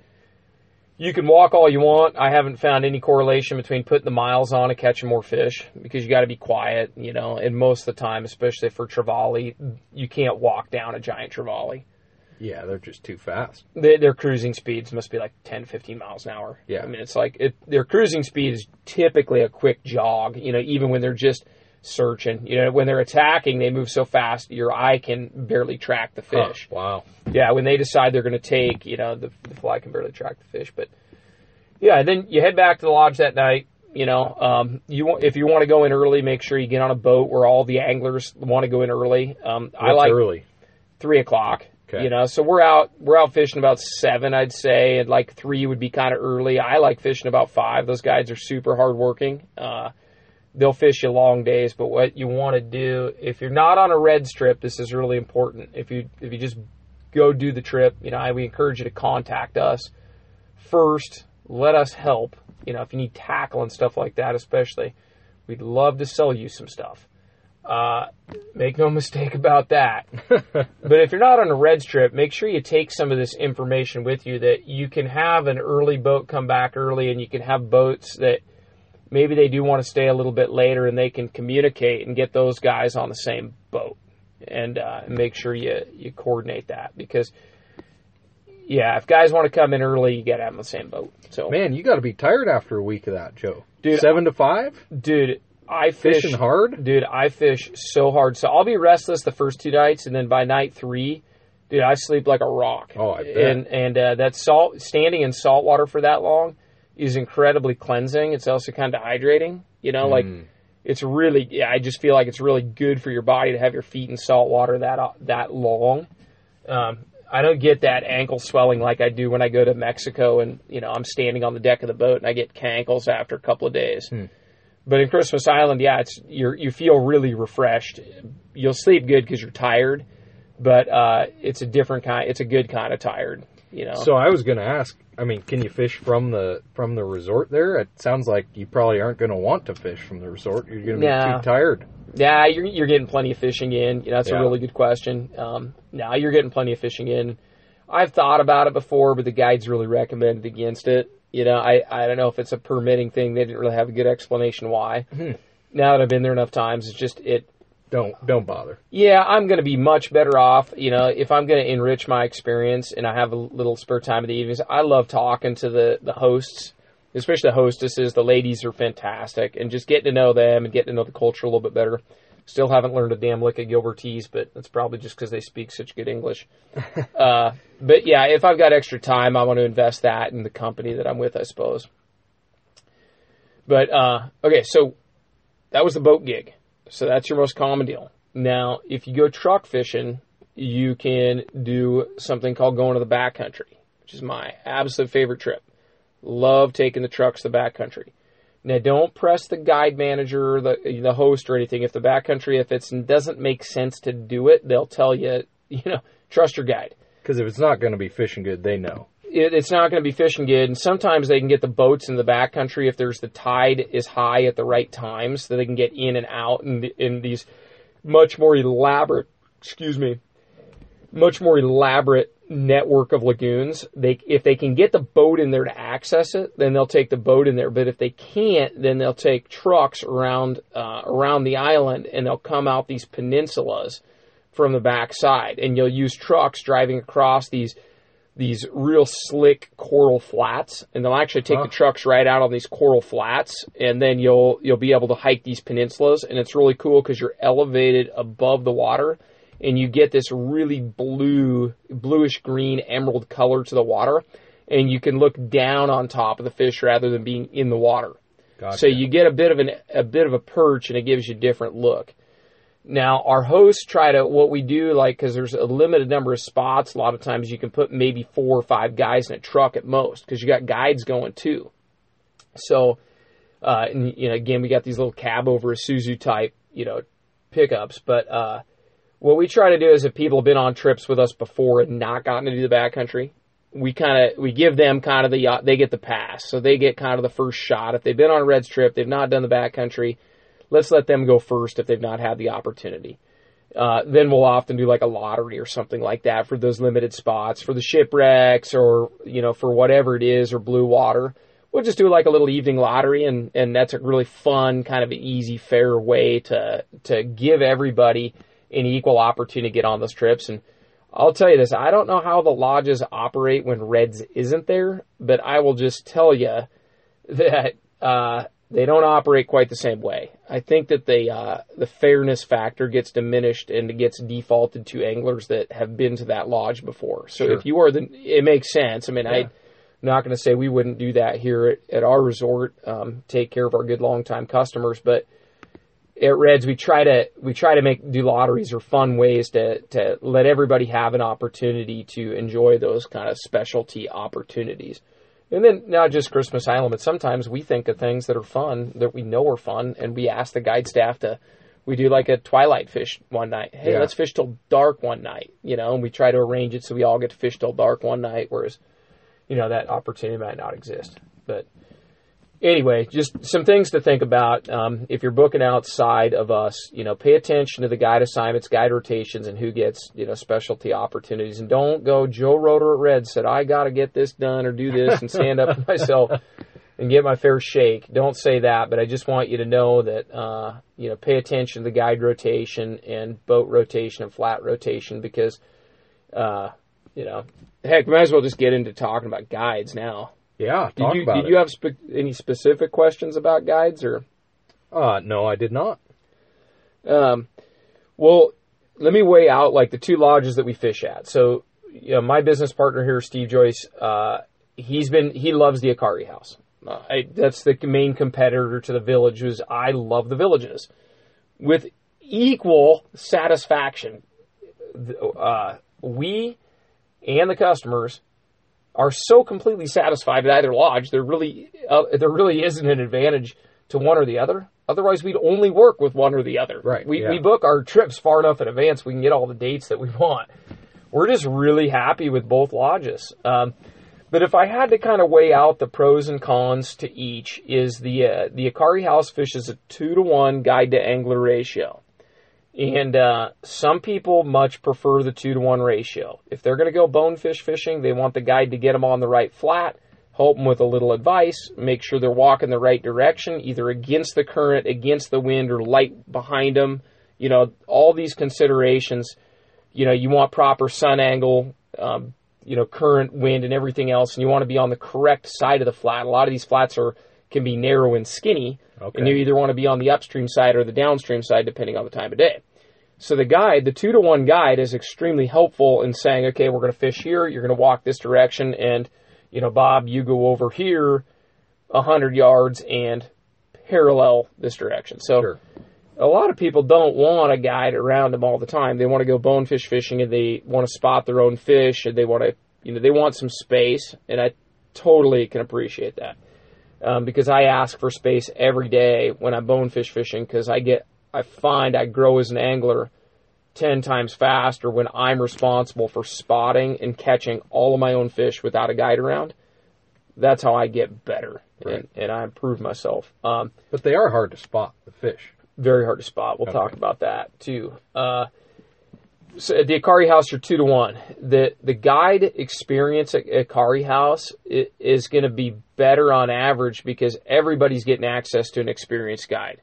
you can walk all you want. I haven't found any correlation between putting the miles on and catching more fish because you got to be quiet, you know. And most of the time, especially for trevally, you can't walk down a giant trevally. Yeah, they're just too fast. They, their cruising speeds must be like 10, 15 miles an hour. Yeah. I mean, it's like it, their cruising speed is typically a quick jog, you know, even when they're just searching. You know, when they're attacking, they move so fast, your eye can barely track the Huh, fish. wow. Yeah, when they decide they're going to take, you know, the, the fly can barely track the fish. But yeah, and then you head back to the lodge that night. You know, um, you want, if you want to go in early, make sure you get on a boat where all the anglers want to go in early. Um, I like early. three o'clock. Okay. You know, so we're out we're out fishing about seven, I'd say, and like three would be kind of early. I like fishing about five. Those guys are super hardworking. Uh, they'll fish you long days, but what you want to do if you're not on a Reds trip, this is really important. If you if you just go do the trip, you know, I, we encourage you to contact us first. Let us help. You know, if you need tackle and stuff like that, especially, we'd love to sell you some stuff. Uh, make no mistake about that. but if you're not on a Reds trip, make sure you take some of this information with you that you can have an early boat come back early and you can have boats that maybe they do want to stay a little bit later and they can communicate and get those guys on the same boat and uh, make sure you, you coordinate that because yeah, if guys want to come in early, you got to have them on the same boat. So, Man, you got to be tired after a week of that, Joe. Dude, Seven to five, dude, I fish fishing hard. Dude, I fish so hard. So I'll be restless the first two nights, and then by night three, dude, I sleep like a rock. Oh, I bet. And and uh, that salt standing in salt water for that long is incredibly cleansing. It's also kind of hydrating. You know, like Mm. it's really. Yeah, I just feel like it's really good for your body to have your feet in salt water that uh, that long. Um, I don't get that ankle swelling like I do when I go to Mexico and you know I'm standing on the deck of the boat and I get cankles after a couple of days. Hmm. But in Christmas Island, yeah, it's you you feel really refreshed. You'll sleep good because you're tired, but uh, it's a different kind. It's a good kind of tired. You know. So I was going to ask. I mean, can you fish from the from the resort there? It sounds like you probably aren't going to want to fish from the resort. You're going to be No. too tired. Yeah, you're you're getting plenty of fishing in. You know, that's Yeah. a really good question. Um, now you're getting plenty of fishing in. I've thought about it before, but the guides really recommended against it. You know, I I don't know if it's a permitting thing. They didn't really have a good explanation why. Hmm. Now that I've been there enough times, it's just it. Don't don't bother. Yeah, I'm going to be much better off. You know, if I'm going to enrich my experience and I have a little spare time in the evenings, I love talking to the the hosts, especially the hostesses. The ladies are fantastic, and just getting to know them and getting to know the culture a little bit better. Still haven't learned a damn lick of Gilbertese, but that's probably just because they speak such good English. uh, but yeah, if I've got extra time, I want to invest that in the company that I'm with, I suppose. But uh, okay, so that was the boat gig. So that's your most common deal. Now, if you go truck fishing, you can do something called going to the backcountry, which is my absolute favorite trip. Love taking the trucks to the backcountry. Now, don't press the guide manager, or the the host, or anything. If the backcountry, if it doesn't make sense to do it, they'll tell you, you know, trust your guide Because if it's not going to be fishing good, they know. It, it's not going to be fishing good. And sometimes they can get the boats in the backcountry if there's the tide is high at the right times, so they can get in and out in, in these much more elaborate, excuse me, much more elaborate network of lagoons. They if they can get the boat in there to access it, then they'll take the boat in there. But if they can't, then they'll take trucks around uh, around the island and they'll come out these peninsulas from the backside, and you'll use trucks driving across these these real slick coral flats, and they'll actually take Huh. the trucks right out on these coral flats, and then you'll you'll be able to hike these peninsulas, and it's really cool because you're elevated above the water, and you get this really blue, bluish green emerald color to the water, and you can look down on top of the fish rather than being in the water. Gotcha. So you get a bit of an a bit of a perch, and it gives you a different look. Now our hosts try to what we do like because there's a limited number of spots. A lot of times you can put maybe four or five guys in a truck at most because you got guides going too. So, uh, and you know again we got these little cab over Isuzu type you know pickups, but uh, what we try to do is if people have been on trips with us before and not gotten to do the backcountry, we kind of we give them kind of the uh, they get the pass, so they get kind of the first shot. If they've been on a Reds trip, they've not done the backcountry, let's let them go first if they've not had the opportunity. Uh, then we'll often do like a lottery or something like that for those limited spots for the shipwrecks or you know for whatever it is or blue water. We'll just do like a little evening lottery, and and that's a really fun kind of easy, fair way to to give everybody an equal opportunity to get on those trips. And I'll tell you this: I don't know how the lodges operate when Reds isn't there, but I will just tell you that uh, they don't operate quite the same way. I think that the uh, the fairness factor gets diminished and it gets defaulted to anglers that have been to that lodge before. So Sure. if you are the, it makes sense. I mean, Yeah. I'm not going to say we wouldn't do that here at, at our resort. Um, take care of our good longtime customers, but at Reds we try to we try to make do lotteries or fun ways to to let everybody have an opportunity to enjoy those kind of specialty opportunities. And then not just Christmas Island, but sometimes we think of things that are fun that we know are fun, and we ask the guide staff to. We do like a twilight fish one night. Hey, Yeah. let's fish till dark one night, you know, and we try to arrange it so we all get to fish till dark one night, whereas, you know, that opportunity might not exist. But anyway, just some things to think about. Um, if you're booking outside of us, you know, pay attention to the guide assignments, guide rotations, and who gets, you know, specialty opportunities. And don't go, Joe Rotter at Red said, I got to get this done or do this and stand up for myself and get my fair shake. Don't say that, but I just want you to know that, uh, you know, pay attention to the guide rotation and boat rotation and flat rotation because, uh, you know, heck, might as well just get into talking about guides now. Yeah, Did you about did it. you have spe- any specific questions about guides or? Uh, no, I did not. Um, well, let me weigh out like the two lodges that we fish at. So, you know, my business partner here, Steve Joyce, uh, he's been he loves the Akari House. Uh, I, that's the main competitor to the Villages. I love the Villages with equal satisfaction. Uh, we and the customers are so completely satisfied with either lodge. There really uh, there really isn't an advantage to one or the other. Otherwise, we'd only work with one or the other. Right, We yeah. we book our trips far enough in advance. We can get all the dates that we want. We're just really happy with both lodges. Um, but if I had to kind of weigh out the pros and cons to each, is the uh, the Akari House fishes a two to one guide to angler ratio. And uh, some people much prefer the two to one ratio. If they're going to go bonefish fishing, they want the guide to get them on the right flat, help them with a little advice, make sure they're walking the right direction, either against the current, against the wind, or light behind them. You know, all these considerations. You know, you want proper sun angle, um, you know, current, wind, and everything else, and you want to be on the correct side of the flat. A lot of these flats are can be narrow and skinny, Okay. and you either want to be on the upstream side or the downstream side, depending on the time of day. So the guide, the two to one guide, is extremely helpful in saying, okay, we're going to fish here. You're going to walk this direction, and you know, Bob, you go over here, a hundred yards, and parallel this direction. So Sure. a lot of people don't want a guide around them all the time. They want to go bonefish fishing, and they want to spot their own fish, and they want to, you know, they want some space, and I totally can appreciate that. Um, because I ask for space every day when I'm bonefish fishing because I get I find I grow as an angler ten times faster when I'm responsible for spotting and catching all of my own fish without a guide around. That's how I get better Right. and, and I improve myself. Um, But they are hard to spot, the fish. very hard to spot. We'll talk about that too. Uh, so at the Akari House, you're two to one. The the guide experience at Akari House is going to be better on average because everybody's getting access to an experienced guide.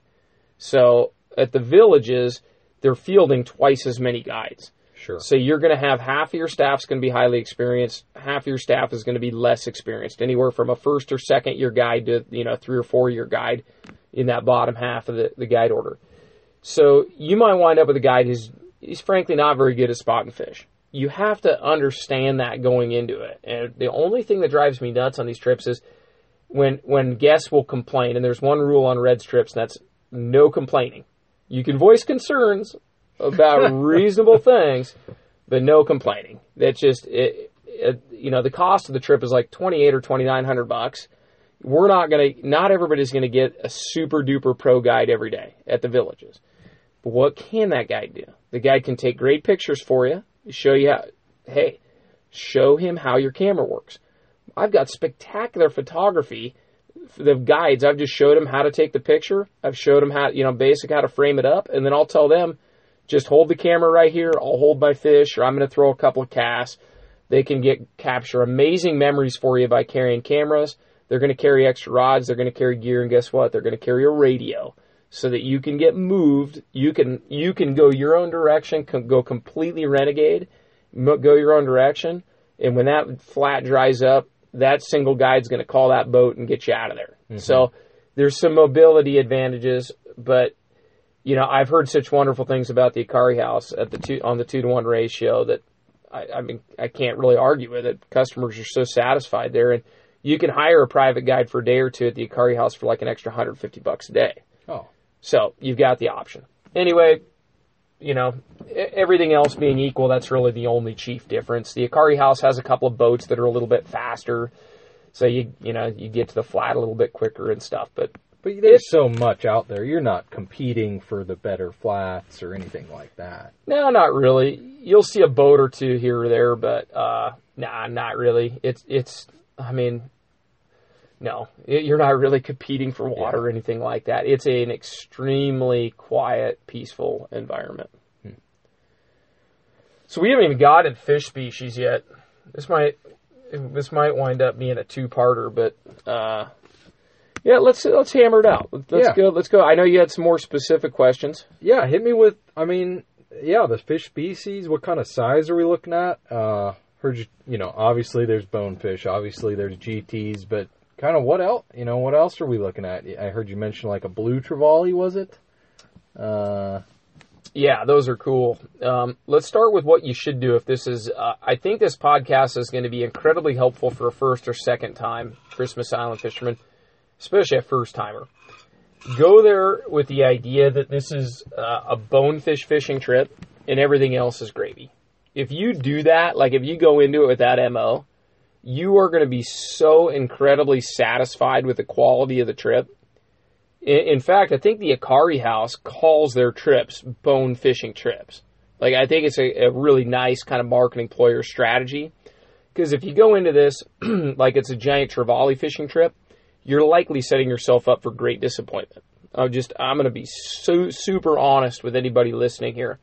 So at the villages, they're fielding twice as many guides. Sure. So you're going to have half of your staff's going to be highly experienced, half of your staff is going to be less experienced, anywhere from a first or second year guide to you know three or four year guide in that bottom half of the, the guide order. So you might wind up with a guide who's he's frankly not very good at spotting fish. You have to understand that going into it. And the only thing that drives me nuts on these trips is when when guests will complain, and there's one rule on Reds trips, and that's no complaining. You can voice concerns about reasonable things, but no complaining. That's just it, it, you know the cost of the trip is like twenty eight or twenty nine hundred bucks. We're not gonna. Not everybody's gonna get a super duper pro guide every day at the villages. But what can that guy do? The guy can take great pictures for you, show you how. Hey, show him how your camera works. I've got spectacular photography. The guides, I've just showed them how to take the picture. I've showed them how, you know, basic how to frame it up, and then I'll tell them, just hold the camera right here. I'll hold my fish, or I'm going to throw a couple of casts. They can get capture amazing memories for you by carrying cameras. They're going to carry extra rods. They're going to carry gear, and guess what? They're going to carry a radio so that you can get moved. You can you can go your own direction, com- go completely renegade, mo- go your own direction, and when that flat dries up, that single guide's going to call that boat and get you out of there. Mm-hmm. So there's some mobility advantages, but you know I've heard such wonderful things about the Akari House at the two on the two to one ratio that I, I mean I can't really argue with it. Customers are so satisfied there, and you can hire a private guide for a day or two at the Akari House for like an extra 150 bucks a day. Oh, So you've got the option. Anyway, you know, everything else being equal, that's really the only chief difference. The Akari House has a couple of boats that are a little bit faster, so you you know you get to the flat a little bit quicker and stuff. But but there's so much out there. You're not competing for the better flats or anything like that. no, not really. You'll see a boat or two here or there, but uh, nah, not really. It's it's. I mean, no, it, you're not really competing for water or anything like that. It's an extremely quiet, peaceful environment. So we haven't even gotten fish species yet. This might this might wind up being a two parter, but uh, yeah, let's let's hammer it out. Let's Yeah. go. Let's go. I know you had some more specific questions. Yeah, hit me with. I mean, yeah, the fish species. What kind of size are we looking at? Uh, heard you. You know, obviously there's bonefish. Obviously there's GTs, but kind of what else? You know, what else are we looking at? I heard you mention like a blue trevally. Was it? Uh, Yeah, those are cool. Um, let's start with what you should do if this is. Uh, I think this podcast is going to be incredibly helpful for a first or second time Christmas Island fisherman, especially a first timer. Go there with the idea that this is uh, a bonefish fishing trip and everything else is gravy. If you do that, like if you go into it with that MO, you are going to be so incredibly satisfied with the quality of the trip in, fact, I think the Akari House calls their trips bone fishing trips. Like, I think it's a, a really nice kind of marketing employer strategy. Because if you go into this like it's a giant trevally fishing trip, you're likely setting yourself up for great disappointment. I'm just, I'm going to be so super honest with anybody listening here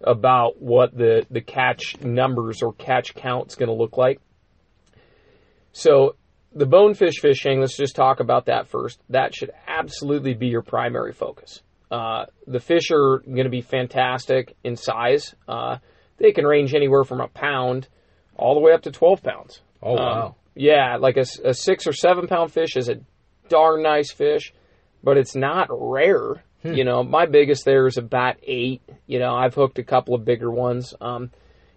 about what the, the catch numbers or catch count's going to look like. So the bonefish fishing, let's just talk about that first. That should absolutely be your primary focus. Uh, the fish are going to be fantastic in size. Uh, they can range anywhere from a pound all the way up to 12 pounds. oh Um, wow. yeah, like a, a six or seven pound fish is a darn nice fish, but it's not rare. You know, my biggest there is about eight. You know, I've hooked a couple of bigger ones. Um,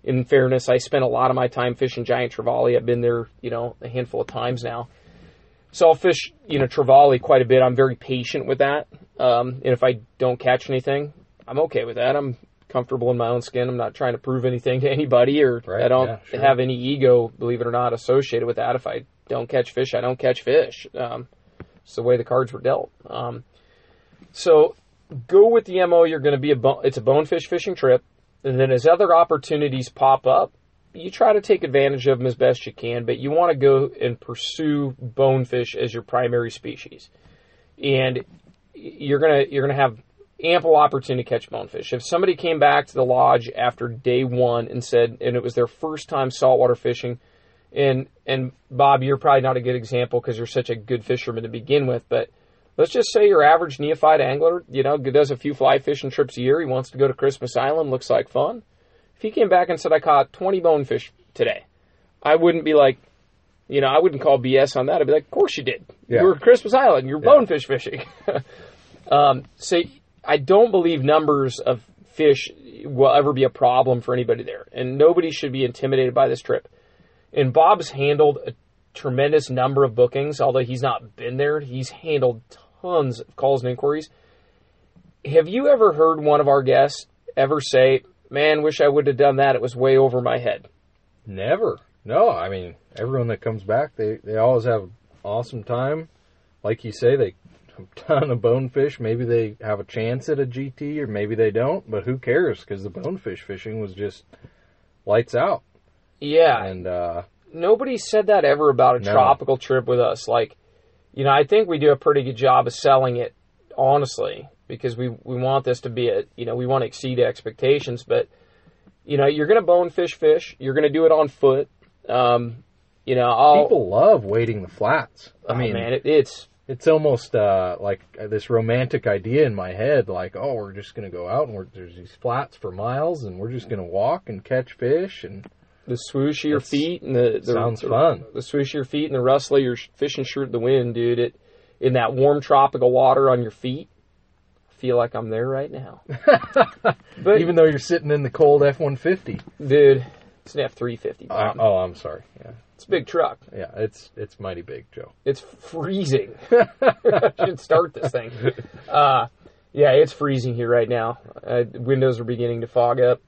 in fairness, I spent a lot of my time fishing giant trevally. I've been there, you know, a handful of times now. So I'll fish, you know, trevally quite a bit. I'm very patient with that. Um, and if I don't catch anything, I'm okay with that. I'm comfortable in my own skin. I'm not trying to prove anything to anybody, or Right, I don't yeah, sure. have any ego, believe it or not, associated with that. If I don't catch fish, I don't catch fish. Um, it's the way the cards were dealt. Um, so go with the mo. You're going to be a bo- it's a bonefish fishing trip, and then as other opportunities pop up, you try to take advantage of them as best you can. But you want to go and pursue bonefish as your primary species, and you're gonna you're gonna have ample opportunity to catch bonefish. If somebody came back to the lodge after day one and said, and it was their first time saltwater fishing, and and Bob, you're probably not a good example because you're such a good fisherman to begin with, but let's just say your average neophyte angler, you know, does a few fly fishing trips a year. He wants to go to Christmas Island, looks like fun. if he came back and said I caught 20 bonefish today, I wouldn't be like, you know, I wouldn't call BS on that. I'd be like, of course you did. Yeah. You were at Christmas Island. You're Yeah. bonefish fishing. um, so I don't believe numbers of fish will ever be a problem for anybody there, and nobody should be intimidated by this trip. And Bob's handled a tremendous number of bookings, although he's not been there. He's handled tons of calls and inquiries. Have you ever heard one of our guests ever say, "Man, wish I would have done that. It was way over my head." Never. No, I mean everyone that comes back, they they always have an awesome time. Like you say, they have a ton of bonefish. Maybe they have a chance at a GT, or maybe they don't. But who cares? Because the bonefish fishing was just lights out. Yeah, And uh, nobody said that ever about a No. tropical trip with us. Like, you know, I think we do a pretty good job of selling it, honestly, because we we want this to be a, you know, we want to exceed expectations. But, you know, you're going to bonefish fish. Fish, you're going to do it on foot. Um, you know, I'll. people love wading the flats. I oh, mean, man, it, it's it's almost uh, like this romantic idea in my head, like, oh, we're just going to go out and we're, there's these flats for miles, and we're just going to walk and catch fish, and the swoosh of your That's- feet and the, the sounds the, fun. The swoosh of your feet and the rustle of your fishing shirt in the wind, dude. It in that warm tropical water on your feet. I feel like I'm there right now. but even though you're sitting in the cold F one fifty. dude, it's an F three fifty. Oh, I'm sorry. Yeah, It's a big truck. yeah, it's it's mighty big, Joe. It's freezing. I should start this thing. Uh, yeah, it's freezing here right now. Uh, windows are beginning to fog up.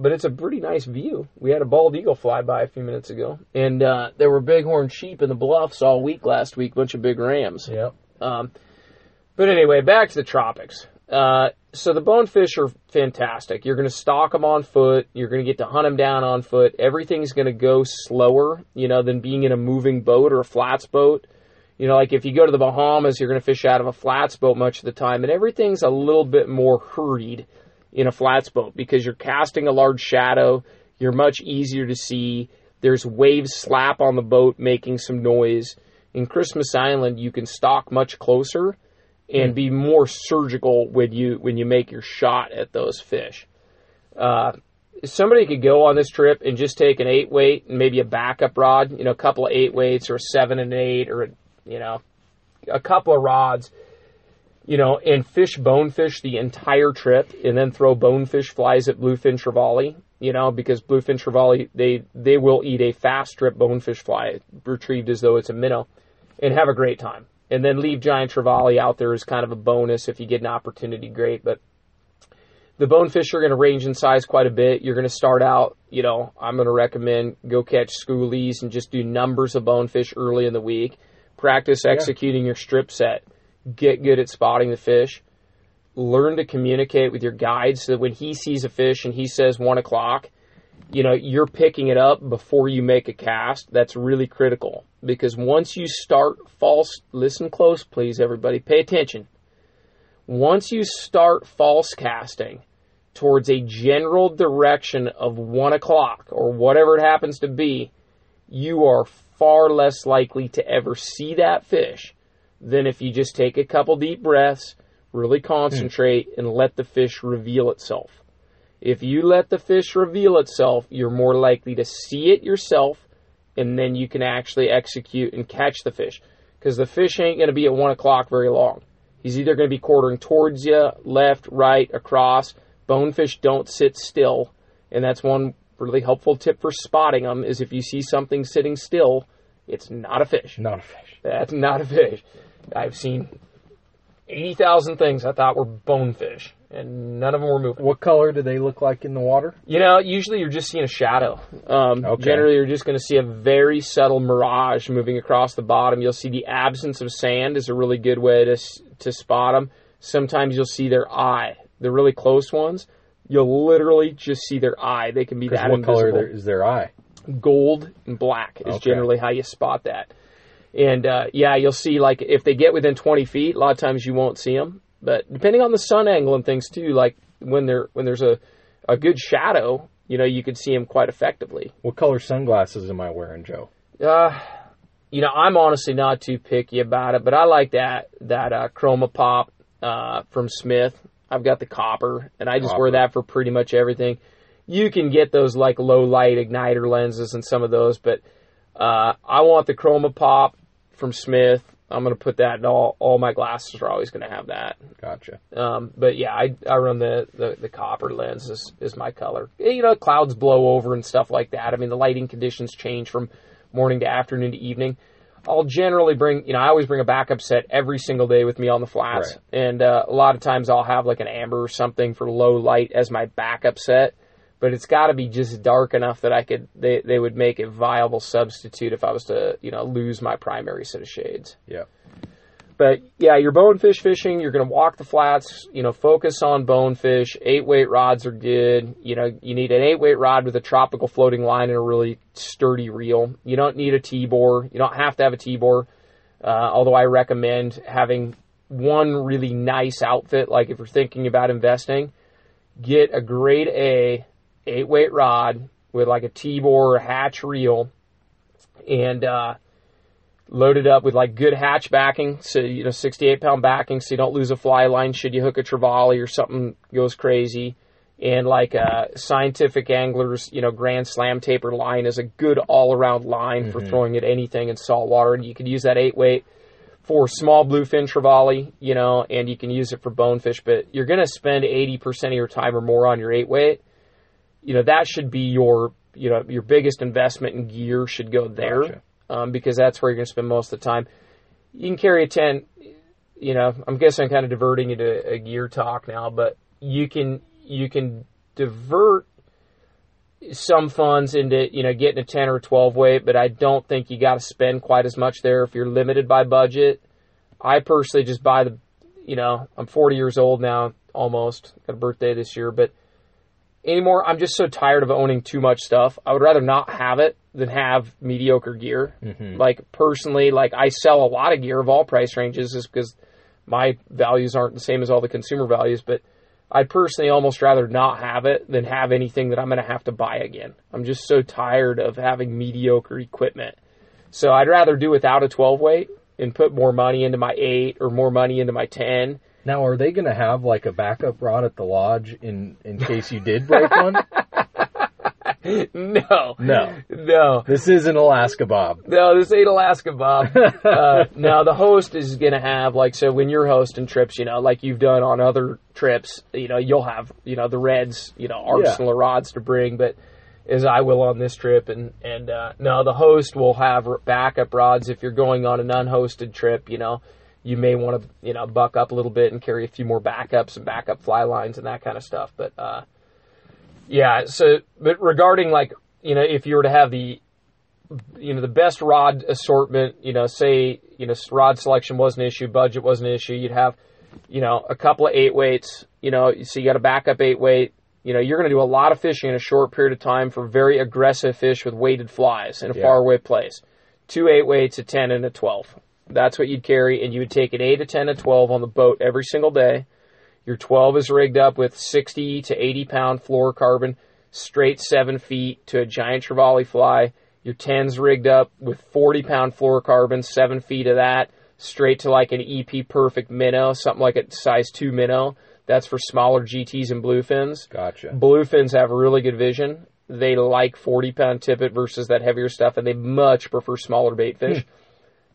But it's a pretty nice view. We had a bald eagle fly by a few minutes ago, and uh, there were bighorn sheep in the bluffs all week last week. Bunch of big rams. Yep. Um, but anyway, back to the tropics. Uh, so the bonefish are fantastic. You're going to stalk them on foot. You're going to get to hunt them down on foot. Everything's going to go slower, you know, than being in a moving boat or a flats boat. You know, like if you go to the Bahamas, you're going to fish out of a flats boat much of the time, and everything's a little bit more hurried in a flats boat because you're casting a large shadow. You're much easier to see. There's waves slap on the boat making some noise. In Christmas Island, you can stalk much closer and be more surgical when you when you make your shot at those fish. Uh, somebody could go on this trip and just take an eight weight and maybe a backup rod, you know, a couple of eight weights or a seven and eight or a, you know, a couple of rods, you know, and fish bonefish the entire trip and then throw bonefish flies at bluefin trevally, you know, because bluefin trevally they they will eat a fast strip bonefish fly retrieved as though it's a minnow and have a great time. And then leave giant trevally out there as kind of a bonus if you get an opportunity, great. But the bonefish are going to range in size quite a bit. You're going to start out, you know, I'm going to recommend go catch schoolies and just do numbers of bonefish early in the week. Practice executing your strip set. Get good at spotting the fish. Learn to communicate with your guide so that when he sees a fish and he says one o'clock, you know, you're picking it up before you make a cast. That's really critical because once you start false, listen close, please, everybody, pay attention. Once you start false casting towards a general direction of one o'clock or whatever it happens to be, you are far less likely to ever see that fish than if you just take a couple deep breaths, really hmm. concentrate, and let the fish reveal itself. If you let the fish reveal itself, you're more likely to see it yourself, and then you can actually execute and catch the fish. Because the fish ain't going to be at one o'clock very long. He's either going to be quartering towards you, left, right, across. Bonefish don't sit still, and that's one really helpful tip for spotting them. Is if you see something sitting still, it's not a fish. Not a fish. That's not a fish. I've seen eighty thousand things I thought were bonefish, and none of them were moving. What color do they look like in the water? You know, usually you're just seeing a shadow. Um, Okay. Generally, you're just going to see a very subtle mirage moving across the bottom. You'll see the absence of sand is a really good way to to spot them. Sometimes you'll see their eye. The really close ones, you'll literally just see their eye. They can be that what invisible color is their eye? gold and black is Okay. generally how you spot that. And uh, yeah, you'll see like if they get within 20 feet, a lot of times you won't see them. But depending on the sun angle and things too, like when there when there's a a good shadow, you know, you could see them quite effectively. What color sunglasses am I wearing, Joe? Uh, you know, I'm honestly not too picky about it, but I like that that uh, Chroma Pop uh, from Smith. I've got the copper, and I just wear that for pretty much everything. you can get those like low light igniter lenses and some of those, but uh, I want the Chroma Pop from Smith. I'm going to put that in all. All my glasses are always going to have that. Gotcha. Um, but yeah, I, I run the, the, the copper lens is, is my color. You know, clouds blow over and stuff like that. I mean, the lighting conditions change from morning to afternoon to evening. I'll generally bring, you know, I always bring a backup set every single day with me on the flats. Right. And uh, a lot of times I'll have like an amber or something for low light as my backup set. But it's got to be just dark enough that I could, they, they would make a viable substitute if I was to, you know, lose my primary set of shades. Yeah. But yeah, you're bonefish fishing. You're going to walk the flats. You know, focus on bonefish. Eight weight rods are good. You know, you need an eight weight rod with a tropical floating line and a really sturdy reel. You don't need a Tibor. You don't have to have a Tibor. Uh, although I recommend having one really nice outfit. Like if you're thinking about investing, get a grade A eight weight rod with like a Tibor hatch reel, and uh, loaded up with like good hatch backing, so you know 68 pound backing, so you don't lose a fly line should you hook a trevally or something goes crazy. And like a scientific anglers, you know, Grand Slam taper line is a good all around line for throwing at anything in salt water. And you could use that eight weight for small bluefin trevally, you know, and you can use it for bonefish. But you're going to spend 80% of your time or more on your eight weight. You know, that should be your, you know, your biggest investment in gear should go there Gotcha. um, because that's where you're going to spend most of the time. You can carry a 10, you know, I'm guessing I'm kind of diverting into a gear talk now, but you can, you can divert some funds into, you know, getting a 10 or 12 weight, but I don't think you got to spend quite as much there if you're limited by budget. I personally just buy the, you know, I'm 40 years old now, almost, got a birthday this year, but anymore. I'm just so tired of owning too much stuff. I would rather not have it than have mediocre gear. Mm-hmm. Like personally, like I sell a lot of gear of all price ranges just because my values aren't the same as all the consumer values, but I'd personally almost rather not have it than have anything that I'm going to have to buy again. I'm just so tired of having mediocre equipment. So I'd rather do without a 12 weight and put more money into my 8 or more money into my 10 Now, are they going to have like a backup rod at the lodge in in case you did break one? no. No. No. This isn't Alaska, Bob. No, this ain't Alaska, Bob. uh, now the host is gonna have like so when you're hosting trips, you know, like you've done on other trips, you know, you'll have you know the Reds, you know, arsenal of rods to bring, but as I will on this trip, and and uh, no, the host will have r- backup rods if you're going on an unhosted trip. You know, you may want to you know buck up a little bit and carry a few more backups and backup fly lines and that kind of stuff. But uh, yeah, so but regarding like you know if you were to have the you know the best rod assortment you know say you know rod selection was an issue budget was an issue you'd have you know a couple of eight weights you know so you got a backup eight weight you know you're going to do a lot of fishing in a short period of time for very aggressive fish with weighted flies in a Yeah. far away place two eight weights a 10 and a 12 that's what you'd carry and you would take an 8 a 10 a 12 on the boat every single day your 12 is rigged up with 60 to 80 pound fluorocarbon, straight 7 feet to a giant trevally fly. Your 10's rigged up with 40 pound fluorocarbon, 7 feet of that, straight to like an EP perfect minnow, something like a size 2 minnow. That's for smaller GTs and bluefins. Gotcha. Bluefins have really good vision. They like 40 pound tippet versus that heavier stuff, and they much prefer smaller bait fish.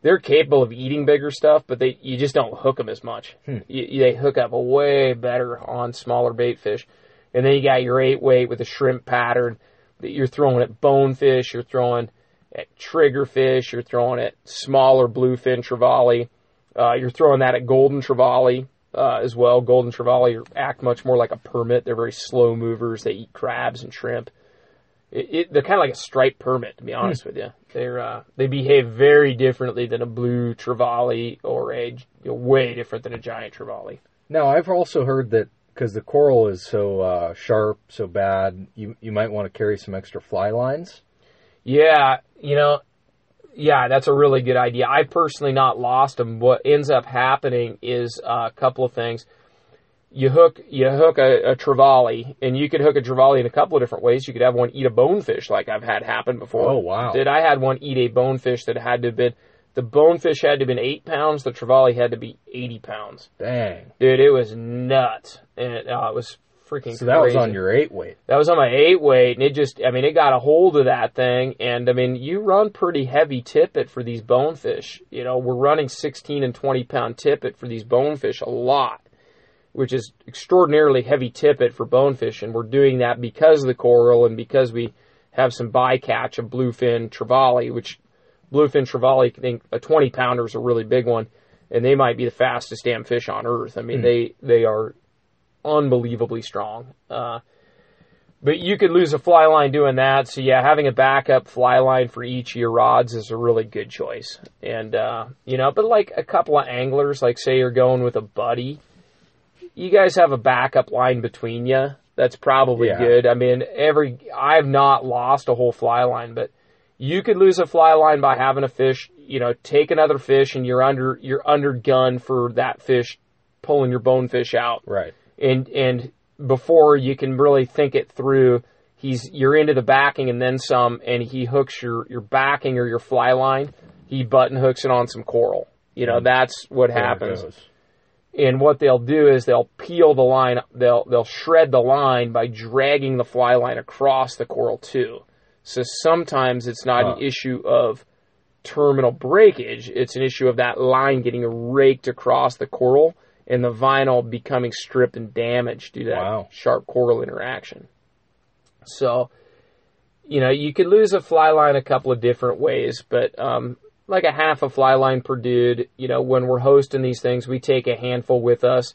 They're capable of eating bigger stuff, but they you just don't hook them as much. You, they hook up way better on smaller bait fish. And then you got your eight weight with a shrimp pattern that you're throwing at bonefish, you're throwing at triggerfish, you're throwing at smaller bluefin trevally, uh, you're throwing that at golden trevally uh, as well. Golden trevally act much more like a permit. They're very slow movers. They eat crabs and shrimp. It, it, they're kind of like a striped permit, to be honest with you. They're uh, they behave very differently than a blue trevally or a you know, way different than a giant trevally. Now, I've also heard that because the coral is so uh, sharp, so bad, you you might want to carry some extra fly lines. Yeah, you know, yeah, that's a really good idea. I personally not lost them. What ends up happening is uh, a couple of things. You hook you hook a, a trevally, and you could hook a trevally in a couple of different ways. You could have one eat a bonefish, like I've had happen before. Oh, wow. Did I had one eat a bonefish that had to have been the bonefish had to have been eight pounds, the trevally had to be eighty pounds. Dang. Dude, it was nuts, and uh, it was freaking. So that was on your eight weight. That was on my eight weight, and it just, I mean, it got a hold of that thing, and I mean, you run pretty heavy tippet for these bonefish. You know, we're running 16 and 20 pound tippet for these bonefish a lot, which is extraordinarily heavy tippet for bonefish, and we're doing that because of the coral and because we have some bycatch of bluefin trevally, which bluefin trevally, I think a 20 pounder is a really big one, and they might be the fastest damn fish on earth. I mean, they they are unbelievably strong. Uh, but you could lose a fly line doing that. So yeah, having a backup fly line for each of your rods is a really good choice. And uh, you know, but like a couple of anglers, like say you're going with a buddy, you guys have a backup line between you. That's probably Yeah. good. I mean, every I've not lost a whole fly line, but you could lose a fly line by having a fish. You know, take another fish and you're under you're under gun for that fish pulling your bonefish out Right. and and before you can really think it through, he's you're into the backing and then some, and he hooks your your backing or your fly line. He button hooks it on some coral. You know that's what happens. And what they'll do is they'll peel the line. They'll they'll shred the line by dragging the fly line across the coral too. So sometimes it's not Huh. an issue of terminal breakage. It's an issue of that line getting raked across the coral and the vinyl becoming stripped and damaged due to that Wow. sharp coral interaction. So, you know, you could lose a fly line a couple of different ways, but um, like a half a fly line per dude. You know, when we're hosting these things, we take a handful with us.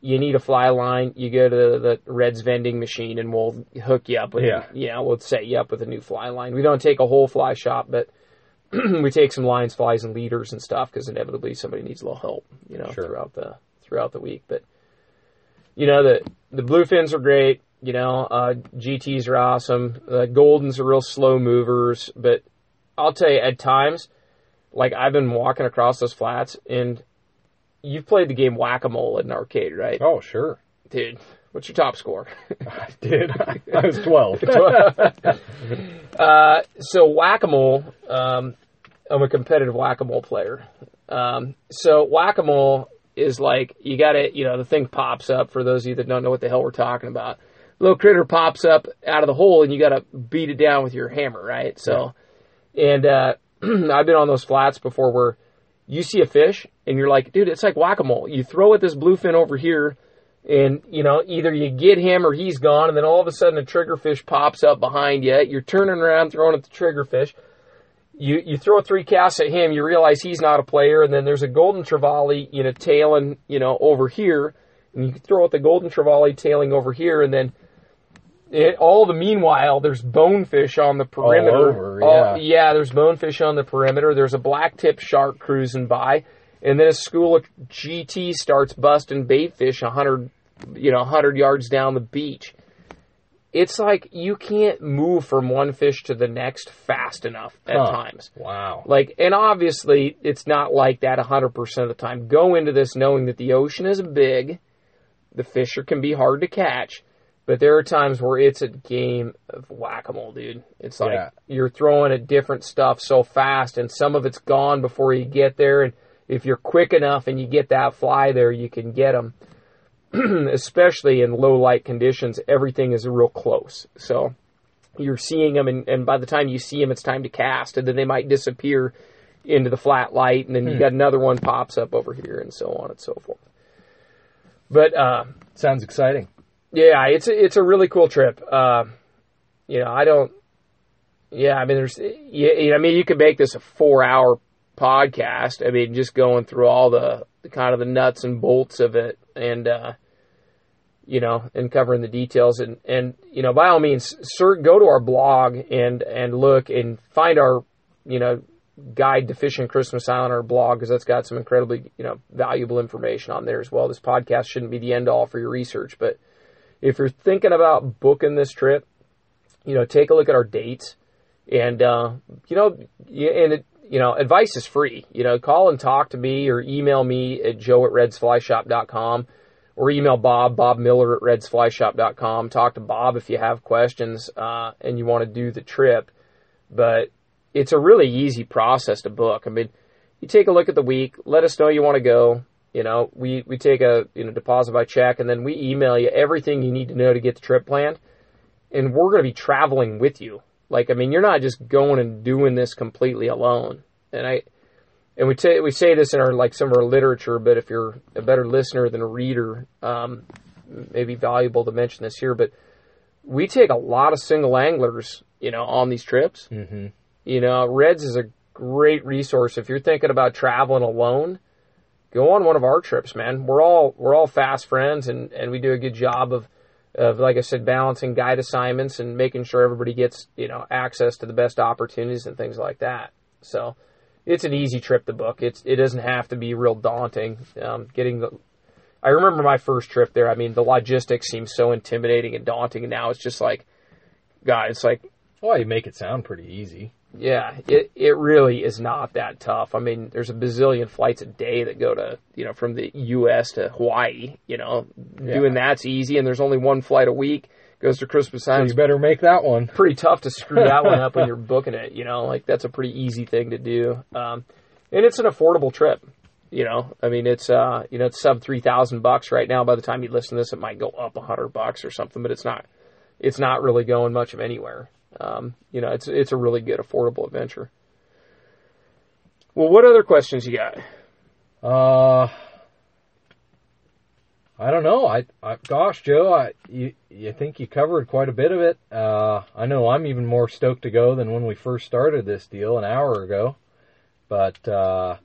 You need a fly line, you go to the Reds vending machine and we'll hook you up with, Yeah. yeah, we'll set you up with a new fly line. We don't take a whole fly shop, but we take some lines, flies, and leaders and stuff because inevitably somebody needs a little help, you know, Sure. throughout the throughout the week. But you know, the the bluefins are great. You know, uh, GTs are awesome. The Goldens are real slow movers, but I'll tell you, at times, like I've been walking across those flats, and you've played the game Whack a Mole at an arcade, right, Oh, sure. dude? What's your top score? I did. I was 12. Uh, so whack a mole. Um, I'm a competitive whack a mole player. Um, so whack a mole is like you got to, you know, the thing pops up. For those of you that don't know what the hell we're talking about, little critter pops up out of the hole, and you got to beat it down with your hammer, right? So, and uh, I've been on those flats before where you see a fish and you're like, dude, it's like whack a mole. You throw at this bluefin over here, and you know either you get him or he's gone, and then all of a sudden a triggerfish pops up behind you. You're turning around, throwing at the triggerfish. You you throw three casts at him, you realize he's not a player, and then there's a golden trevally, you know, tailing, you know, over here, and you throw at the golden trevally tailing over here, and then it, all the meanwhile, there's bonefish on the perimeter. over, All- yeah. yeah, there's bonefish on the perimeter. There's a black tip shark cruising by, and then a school of GT starts busting bait fish a hundred, you know, hundred yards down the beach. It's like you can't move from one fish to the next fast enough at Huh. times. Wow. Like, and obviously, it's not like that 100% of the time. Go into this knowing that the ocean is big, the fish can be hard to catch, but there are times where it's a game of whack a mole, dude. It's like Yeah. you're throwing at different stuff so fast, and some of it's gone before you get there. And if you're quick enough and you get that fly there, you can get them. Especially in low light conditions, everything is real close. So you're seeing them, and, and by the time you see them, it's time to cast, and then they might disappear into the flat light, and then you got another one pops up over here, and so on and so forth. But uh, Sounds exciting. Yeah, it's a, it's a really cool trip. Uh, you know, I don't. Yeah, I mean, there's. Yeah, you know, I mean, you could make this a four hour podcast. I mean, just going through all the, the kind of the nuts and bolts of it, and uh, you know, and covering the details, and and you know, by all means, sir, go to our blog and and look and find our, you know, guide to fishing Christmas Island, our blog, because that's got some incredibly you know valuable information on there as well. This podcast shouldn't be the end all for your research, but if you're thinking about booking this trip, you know, take a look at our dates, and uh, you know, and it, you know, advice is free. You know, call and talk to me or email me at joe at redsflyshop.com or email Bob, Bob Miller at redsflyshop.com. Talk to Bob if you have questions uh, and you want to do the trip. But it's a really easy process to book. I mean, you take a look at the week, let us know you want to go. You know, we, we take a you know deposit by check, and then we email you everything you need to know to get the trip planned. And we're going to be traveling with you. Like, I mean, you're not just going and doing this completely alone. And I, and we say we say this in our like some of our literature, but if you're a better listener than a reader, um, maybe valuable to mention this here. But we take a lot of single anglers, you know, on these trips. Mm-hmm. You know, Reds is a great resource if you're thinking about traveling alone. Go on one of our trips, man. We're all we're all fast friends, and and we do a good job of of like I said, balancing guide assignments and making sure everybody gets you know access to the best opportunities and things like that. So it's an easy trip to book. It's it doesn't have to be real daunting. Um, getting the I remember my first trip there. I mean, the logistics seemed so intimidating and daunting, and now it's just like, God, it's like Well, you make it sound pretty easy. Yeah, it it really is not that tough. I mean, there's a bazillion flights a day that go to you know from the U.S. to Hawaii. You know, Yeah. doing that's easy, and there's only one flight a week goes to Christmas So Island. you better make that one. pretty tough to screw that one up when you're booking it. You know, like that's a pretty easy thing to do, um, and it's an affordable trip. You know, I mean, it's uh, you know, it's sub three thousand bucks right now. By the time you listen to this, it might go up a hundred bucks or something, but it's not. It's not really going much of anywhere. Um, you know, it's it's a really good affordable adventure. Well, what other questions you got? Uh, I don't know. I, I gosh, Joe, I you you think you covered quite a bit of it. Uh, I know I'm even more stoked to go than when we first started this deal an hour ago. But uh,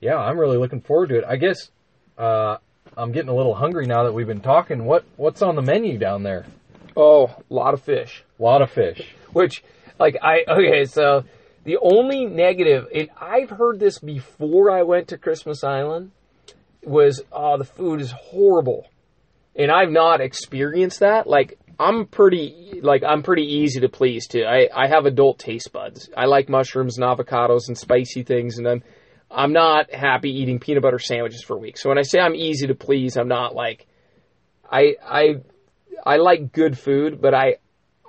yeah, I'm really looking forward to it. I guess uh, I'm getting a little hungry now that we've been talking. What what's on the menu down there? Oh, a lot of fish. A lot of fish. Which, like, I okay. So the only negative, and I've heard this before I went to Christmas Island, was oh the food is horrible, and I've not experienced that. Like I'm pretty like I'm pretty easy to please too. I I have adult taste buds. I like mushrooms and avocados and spicy things, and I'm I'm not happy eating peanut butter sandwiches for weeks. So when I say I'm easy to please, I'm not like I I I like good food, but I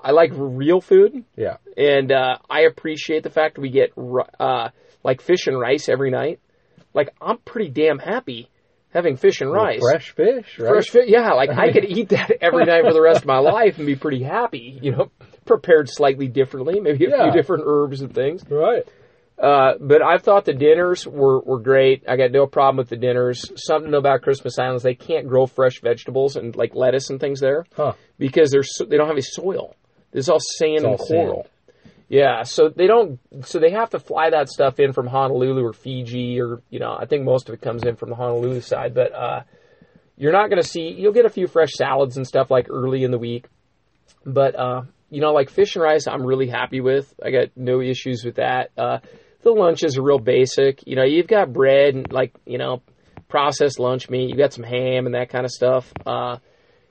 I like real food, Yeah. and uh, I appreciate the fact we get uh, like fish and rice every night. Like I'm pretty damn happy having fish and rice. Fresh fish, right? Fresh fish, yeah. Like I could eat that every night for the rest of my life and be pretty happy. You know, prepared slightly differently, maybe a Yeah. few different herbs and things. Right. Uh, but I thought the dinners were, were great. I got no problem with the dinners. Something about Christmas Islands, they can't grow fresh vegetables and like lettuce and things there Huh. because they're so, they don't have any soil. It's all sand all and coral. sand. Yeah, so they don't. So they have to fly that stuff in from Honolulu or Fiji, or you know, I think most of it comes in from the Honolulu side. But uh, you're not going to see. You'll get a few fresh salads and stuff like early in the week. But uh, you know, like fish and rice, I'm really happy with. I got no issues with that. The lunches are real basic. You know, you've got bread and like you know, processed lunch meat. You got some ham and that kind of stuff. Uh,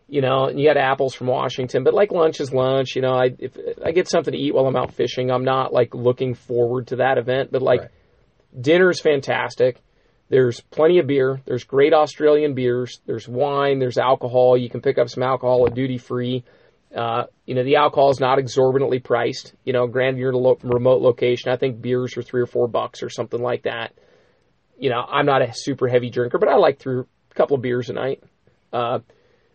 you know, and you got apples from Washington, but like lunch is lunch. You know, I if I get something to eat while I'm out fishing, I'm not like looking forward to that event. But like Right. dinner's fantastic. There's plenty of beer. There's great Australian beers. There's wine. There's alcohol. You can pick up some alcohol at duty free. Uh, you know, the alcohol is not exorbitantly priced. You know, granted you're in a lo- remote location. I think beers are three or four bucks or something like that. You know, I'm not a super heavy drinker, but I like through a couple of beers a night. Uh,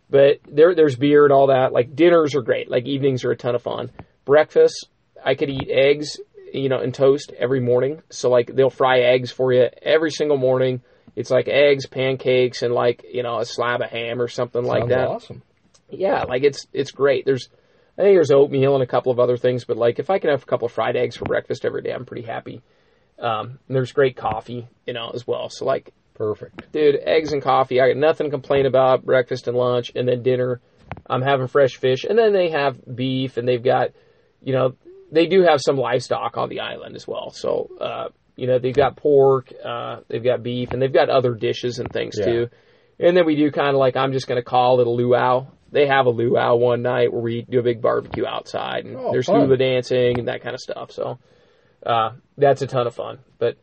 but there, there's beer and all that. Like dinners are great. Like evenings are a ton of fun. Breakfast, I could eat eggs, you know, and toast every morning. So like they'll fry eggs for you every single morning. It's like eggs, pancakes, and like you know a slab of ham or something like that. awesome. Yeah, like it's it's great. There's I think there's oatmeal and a couple of other things, but like if I can have a couple of fried eggs for breakfast every day, I'm pretty happy. Um, and there's great coffee, you know, as well. So like Perfect. dude, eggs and coffee. I got nothing to complain about. Breakfast and lunch, and then dinner. I'm having fresh fish, and then they have beef, and they've got, you know, they do have some livestock on the island as well. So, uh, you know, they've got pork, uh, they've got beef, and they've got other dishes and things Yeah. too. And then we do kind of like I'm just going to call it a luau. They have a luau one night where we do a big barbecue outside, and Oh, there's fun. hula dancing and that kind of stuff. So, uh, that's a ton of fun. But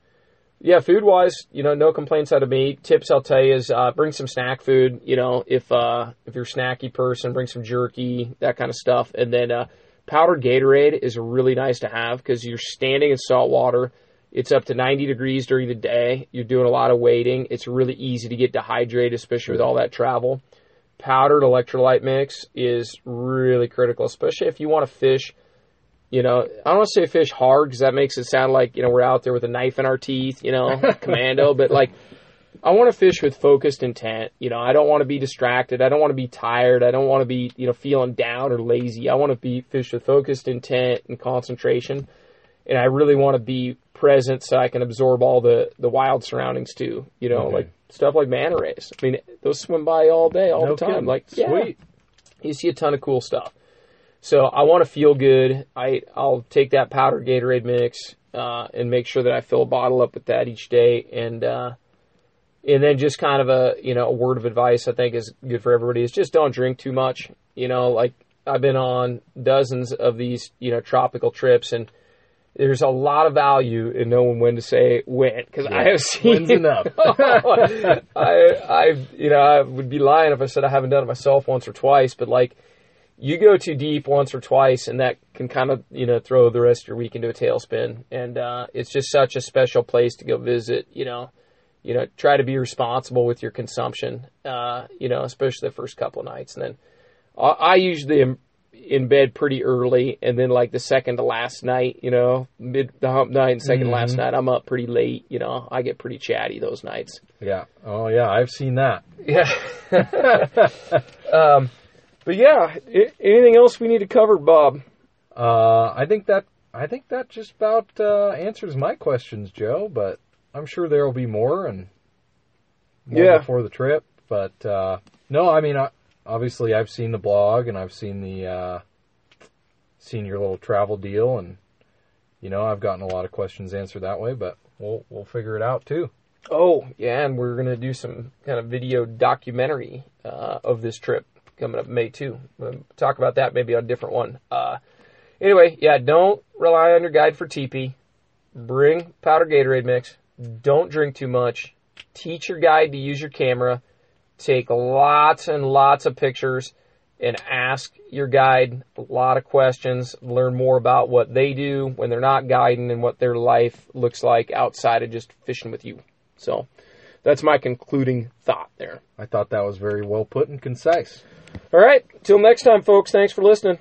yeah, food wise, you know, no complaints out of me. Tips I'll tell you is uh, bring some snack food. You know, if uh, if you're a snacky person, bring some jerky, that kind of stuff. And then uh, powdered Gatorade is really nice to have because you're standing in salt water. It's up to 90 degrees during the day. You're doing a lot of wading. It's really easy to get dehydrated, especially with all that travel. Powdered electrolyte mix is really critical, especially if you want to fish. You know, I don't want to say fish hard because that makes it sound like you know we're out there with a knife in our teeth. You know, commando. But like, I want to fish with focused intent. You know, I don't want to be distracted. I don't want to be tired. I don't want to be you know feeling down or lazy. I want to be fish with focused intent and concentration and I really want to be present so I can absorb all the the wild surroundings too. You know, Okay. like stuff like manta rays. I mean, those swim by all day, all No the time. kidding. Like, yeah, Sweet. you see a ton of cool stuff. So I want to feel good. I I'll take that powder Gatorade mix uh, and make sure that I fill a bottle up with that each day, and uh, and then just kind of a you know a word of advice I think is good for everybody is just don't drink too much. You know, like I've been on dozens of these you know tropical trips and. There's a lot of value in knowing when to say when, because I have seen When's enough? I, I, you know, I would be lying if I said I haven't done it myself once or twice. But like, you go too deep once or twice, and that can kind of, you know, throw the rest of your week into a tailspin. And uh, it's just such a special place to go visit. You know, you know, try to be responsible with your consumption. Uh, you know, especially the first couple of nights, and then I, I usually am in bed pretty early, and then like the second to last night, you know, mid the hump night and 2nd to last night, I'm up pretty late. You know, I get pretty chatty those nights. yeah. Oh yeah, I've seen that. Yeah. um, but yeah, anything else we need to cover, Bob? Uh, I think that I think that just about uh, answers my questions, Joe. But I'm sure there will be more and more Yeah. before the trip. But uh, no, I mean, I, obviously, I've seen the blog and I've seen the uh, seen your little travel deal, and you know, I've gotten a lot of questions answered that way. But we'll we'll figure it out too. Oh, yeah, and we're gonna do some kind of video documentary uh, of this trip coming up May too. We'll talk about that maybe on a different one. Uh, anyway, yeah, don't rely on your guide for TP. Bring powder Gatorade mix. Don't drink too much. Teach your guide to use your camera. Take lots and lots of pictures and ask your guide a lot of questions. Learn more about what they do when they're not guiding and what their life looks like outside of just fishing with you. So that's my concluding thought there. I thought that was very well put and concise. All right. Till next time, folks. Thanks for listening.